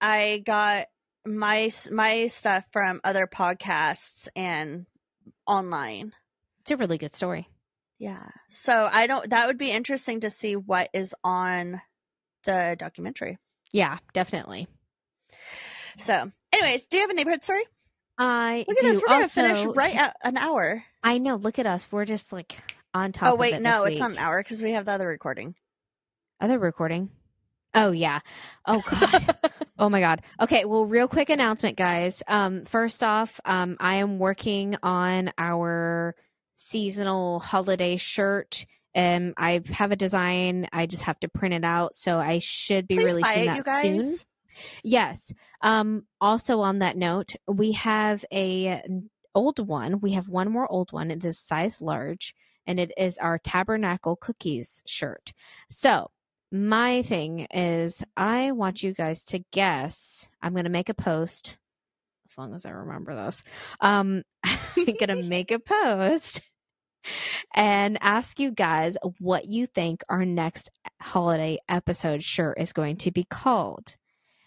I got my my stuff from other podcasts and online. It's a really good story. Yeah. So I don't that would be interesting to see what is on the documentary. Yeah, definitely. So, anyways, do you have a neighborhood story? I Look at do this. We're going to finish right at an hour. I know. Look at us. We're just like on top. Oh, wait, it no, it's not an hour because we have the other recording. Other recording. Oh yeah. Oh god. oh my god. Okay. Well, real quick announcement, guys. Um, first off, um, I am working on our seasonal holiday shirt. Um, I have a design. I just have to print it out, so I should be Please releasing it, that soon. Yes. Um, also on that note, we have a old one. We have one more old one. It is size large, and it is our Tabernacle Cookies shirt. So, my thing is, I want you guys to guess. I'm going to make a post as long as I remember those. Um, I'm going to make a post and ask you guys what you think our next holiday episode shirt is going to be called.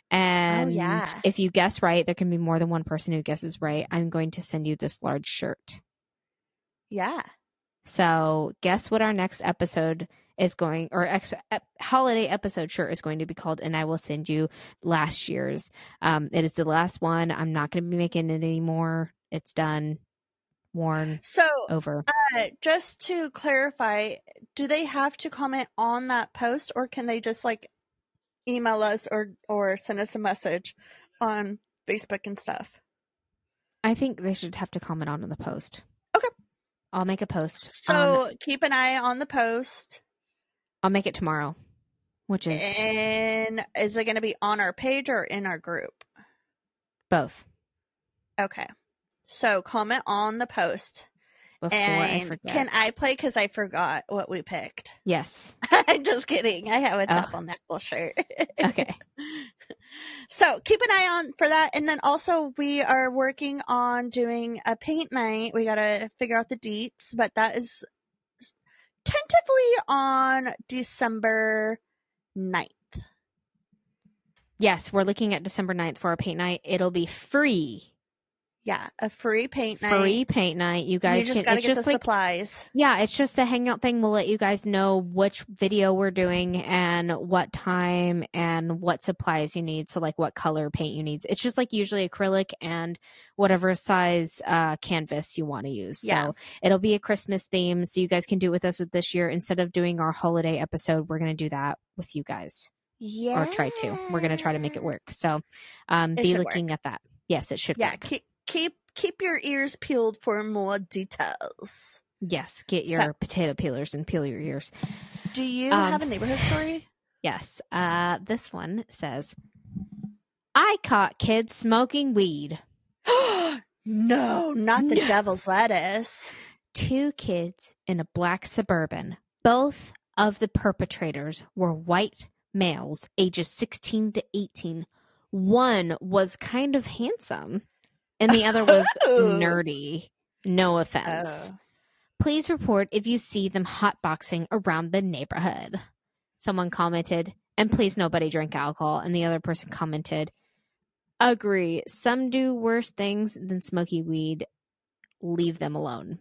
And yeah. if you guess right, there can be more than one person who guesses right. I'm going to send you this large shirt. Yeah. So, guess what our next episode is going, or ex- holiday episode shirt is going to be called, and I will send you last year's. Um, it is the last one. I'm not going to be making it anymore. It's done, worn, So, over. uh, just to clarify, do they have to comment on that post or can they just like email us or or send us a message on Facebook and stuff? I think they should have to comment on the post. Okay. I'll make a post. So, keep an eye on the post. I'll make it tomorrow, which is And is it going to be on our page or in our group? both. Okay. So, comment on the post. Before I and forget. can I play because I forgot what we picked? yes. I'm just kidding. I have it Oh. up on that little shirt. Okay. So keep an eye on for that. And then also we are working on doing a paint night. We gotta figure out the deets, but that is tentatively on December 9th. Yes, we're looking at December 9th for our paint night. It'll be free. Yeah, a free paint night. Free paint night. You guys you just can gotta get just the like supplies. Yeah, it's just a hangout thing. We'll let you guys know which video we're doing and what time and what supplies you need. So, like, what color paint you need. It's just like usually acrylic and whatever size uh, canvas you want to use. Yeah. So, it'll be a Christmas theme. So, you guys can do it with us with this year. Instead of doing our holiday episode, we're going to do that with you guys Yeah. or try to. We're going to try to make it work. So, um, be looking at that. Yes, it should Yeah, work. keep keep keep your ears peeled for more details. Yes, get So- your potato peelers and peel your ears. Do you Um, have a neighborhood story? Yes. Uh, this one says, I caught kids smoking weed. no, not the No. devil's lettuce. Two kids in a black suburban. Both of the perpetrators were white males, ages 16 to 18. One was kind of handsome, and the other was Oh. nerdy. No offense. Oh. Please report if you see them hotboxing around the neighborhood. Someone commented, and please nobody drink alcohol. And the other person commented, agree. Some do worse things than smoky weed. Leave them alone.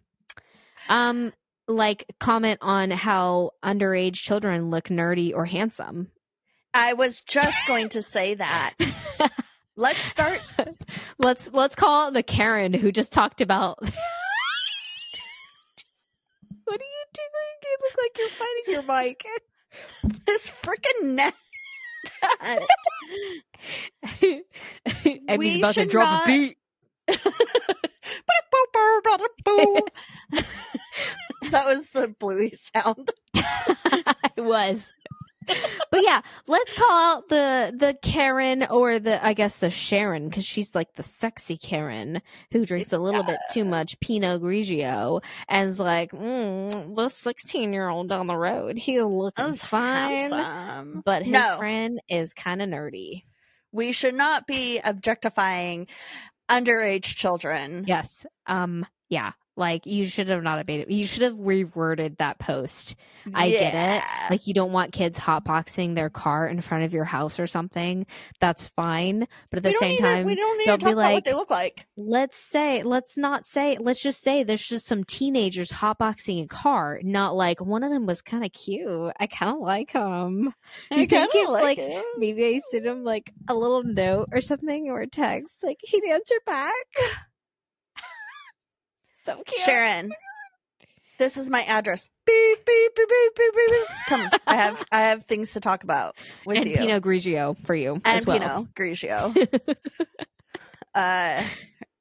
Um, like comment on how underage children look nerdy or handsome. I was just going to say that. Let's start. let's let's call the Karen who just talked about. what are you doing? You look like you're fighting your mic. This freaking net. Emmy's We about to should drop not- a beat. that was the bluey sound. it was. But yeah, let's call out the the Karen or the I guess the Sharon because she's like the sexy Karen who drinks a little bit too much Pinot Grigio and is like, mm, the sixteen year old down the road, he looking That was fine, handsome. but his No. friend is kind of nerdy. We should not be objectifying underage children. Yes. Um. Yeah. Like you should have not abated. You should have reworded that post. I get it. Like you don't want kids hotboxing their car in front of your house or something. That's fine. But at the don't same time, to, we don't need they'll to be talk about what like- they look like. let's say, let's not say, let's just say there's just some teenagers hotboxing a car. Not like one of them was kind of cute. I kind of like him. I You think kinda if, like, it. Maybe I send him like a little note or something or a text, like he'd answer back. So cute. Sharon, this is my address. Beep beep beep beep beep beep. beep. Come, I have I have things to talk about with and you. Pinot Grigio for you and as well. Pinot Grigio. uh,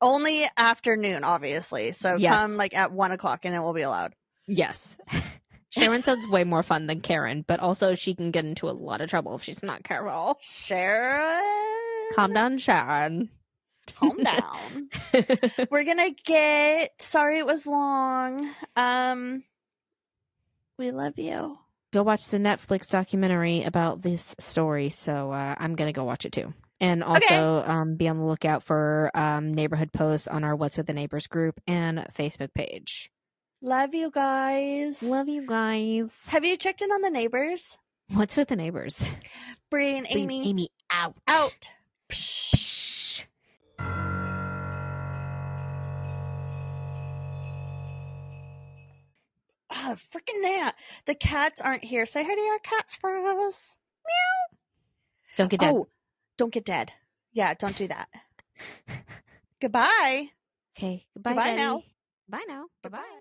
only afternoon, obviously. So Yes. come like at one o'clock, and it will be allowed. Yes. Sharon sounds way more fun than Karen, but also she can get into a lot of trouble if she's not careful. Sharon, Calm down, Sharon. Calm down. We're gonna get sorry it was long. Um we love you. go watch the Netflix documentary about this story. So uh, I'm gonna go watch it too, and also um, be on the lookout for um, neighborhood posts on our What's with the Neighbors group and Facebook page. Love you guys. Love you guys. Have you checked in on the neighbors? What's with the neighbors? And Leave Amy, Amy out. out. Psh. Ah, oh, freaking gnat. The cats aren't here. Say hi to our cats for us. Meow. Don't get dead. Oh, don't get dead. Yeah, don't do that. Goodbye. Okay. Goodbye, goodbye now. Bye now. Bye bye. Goodbye.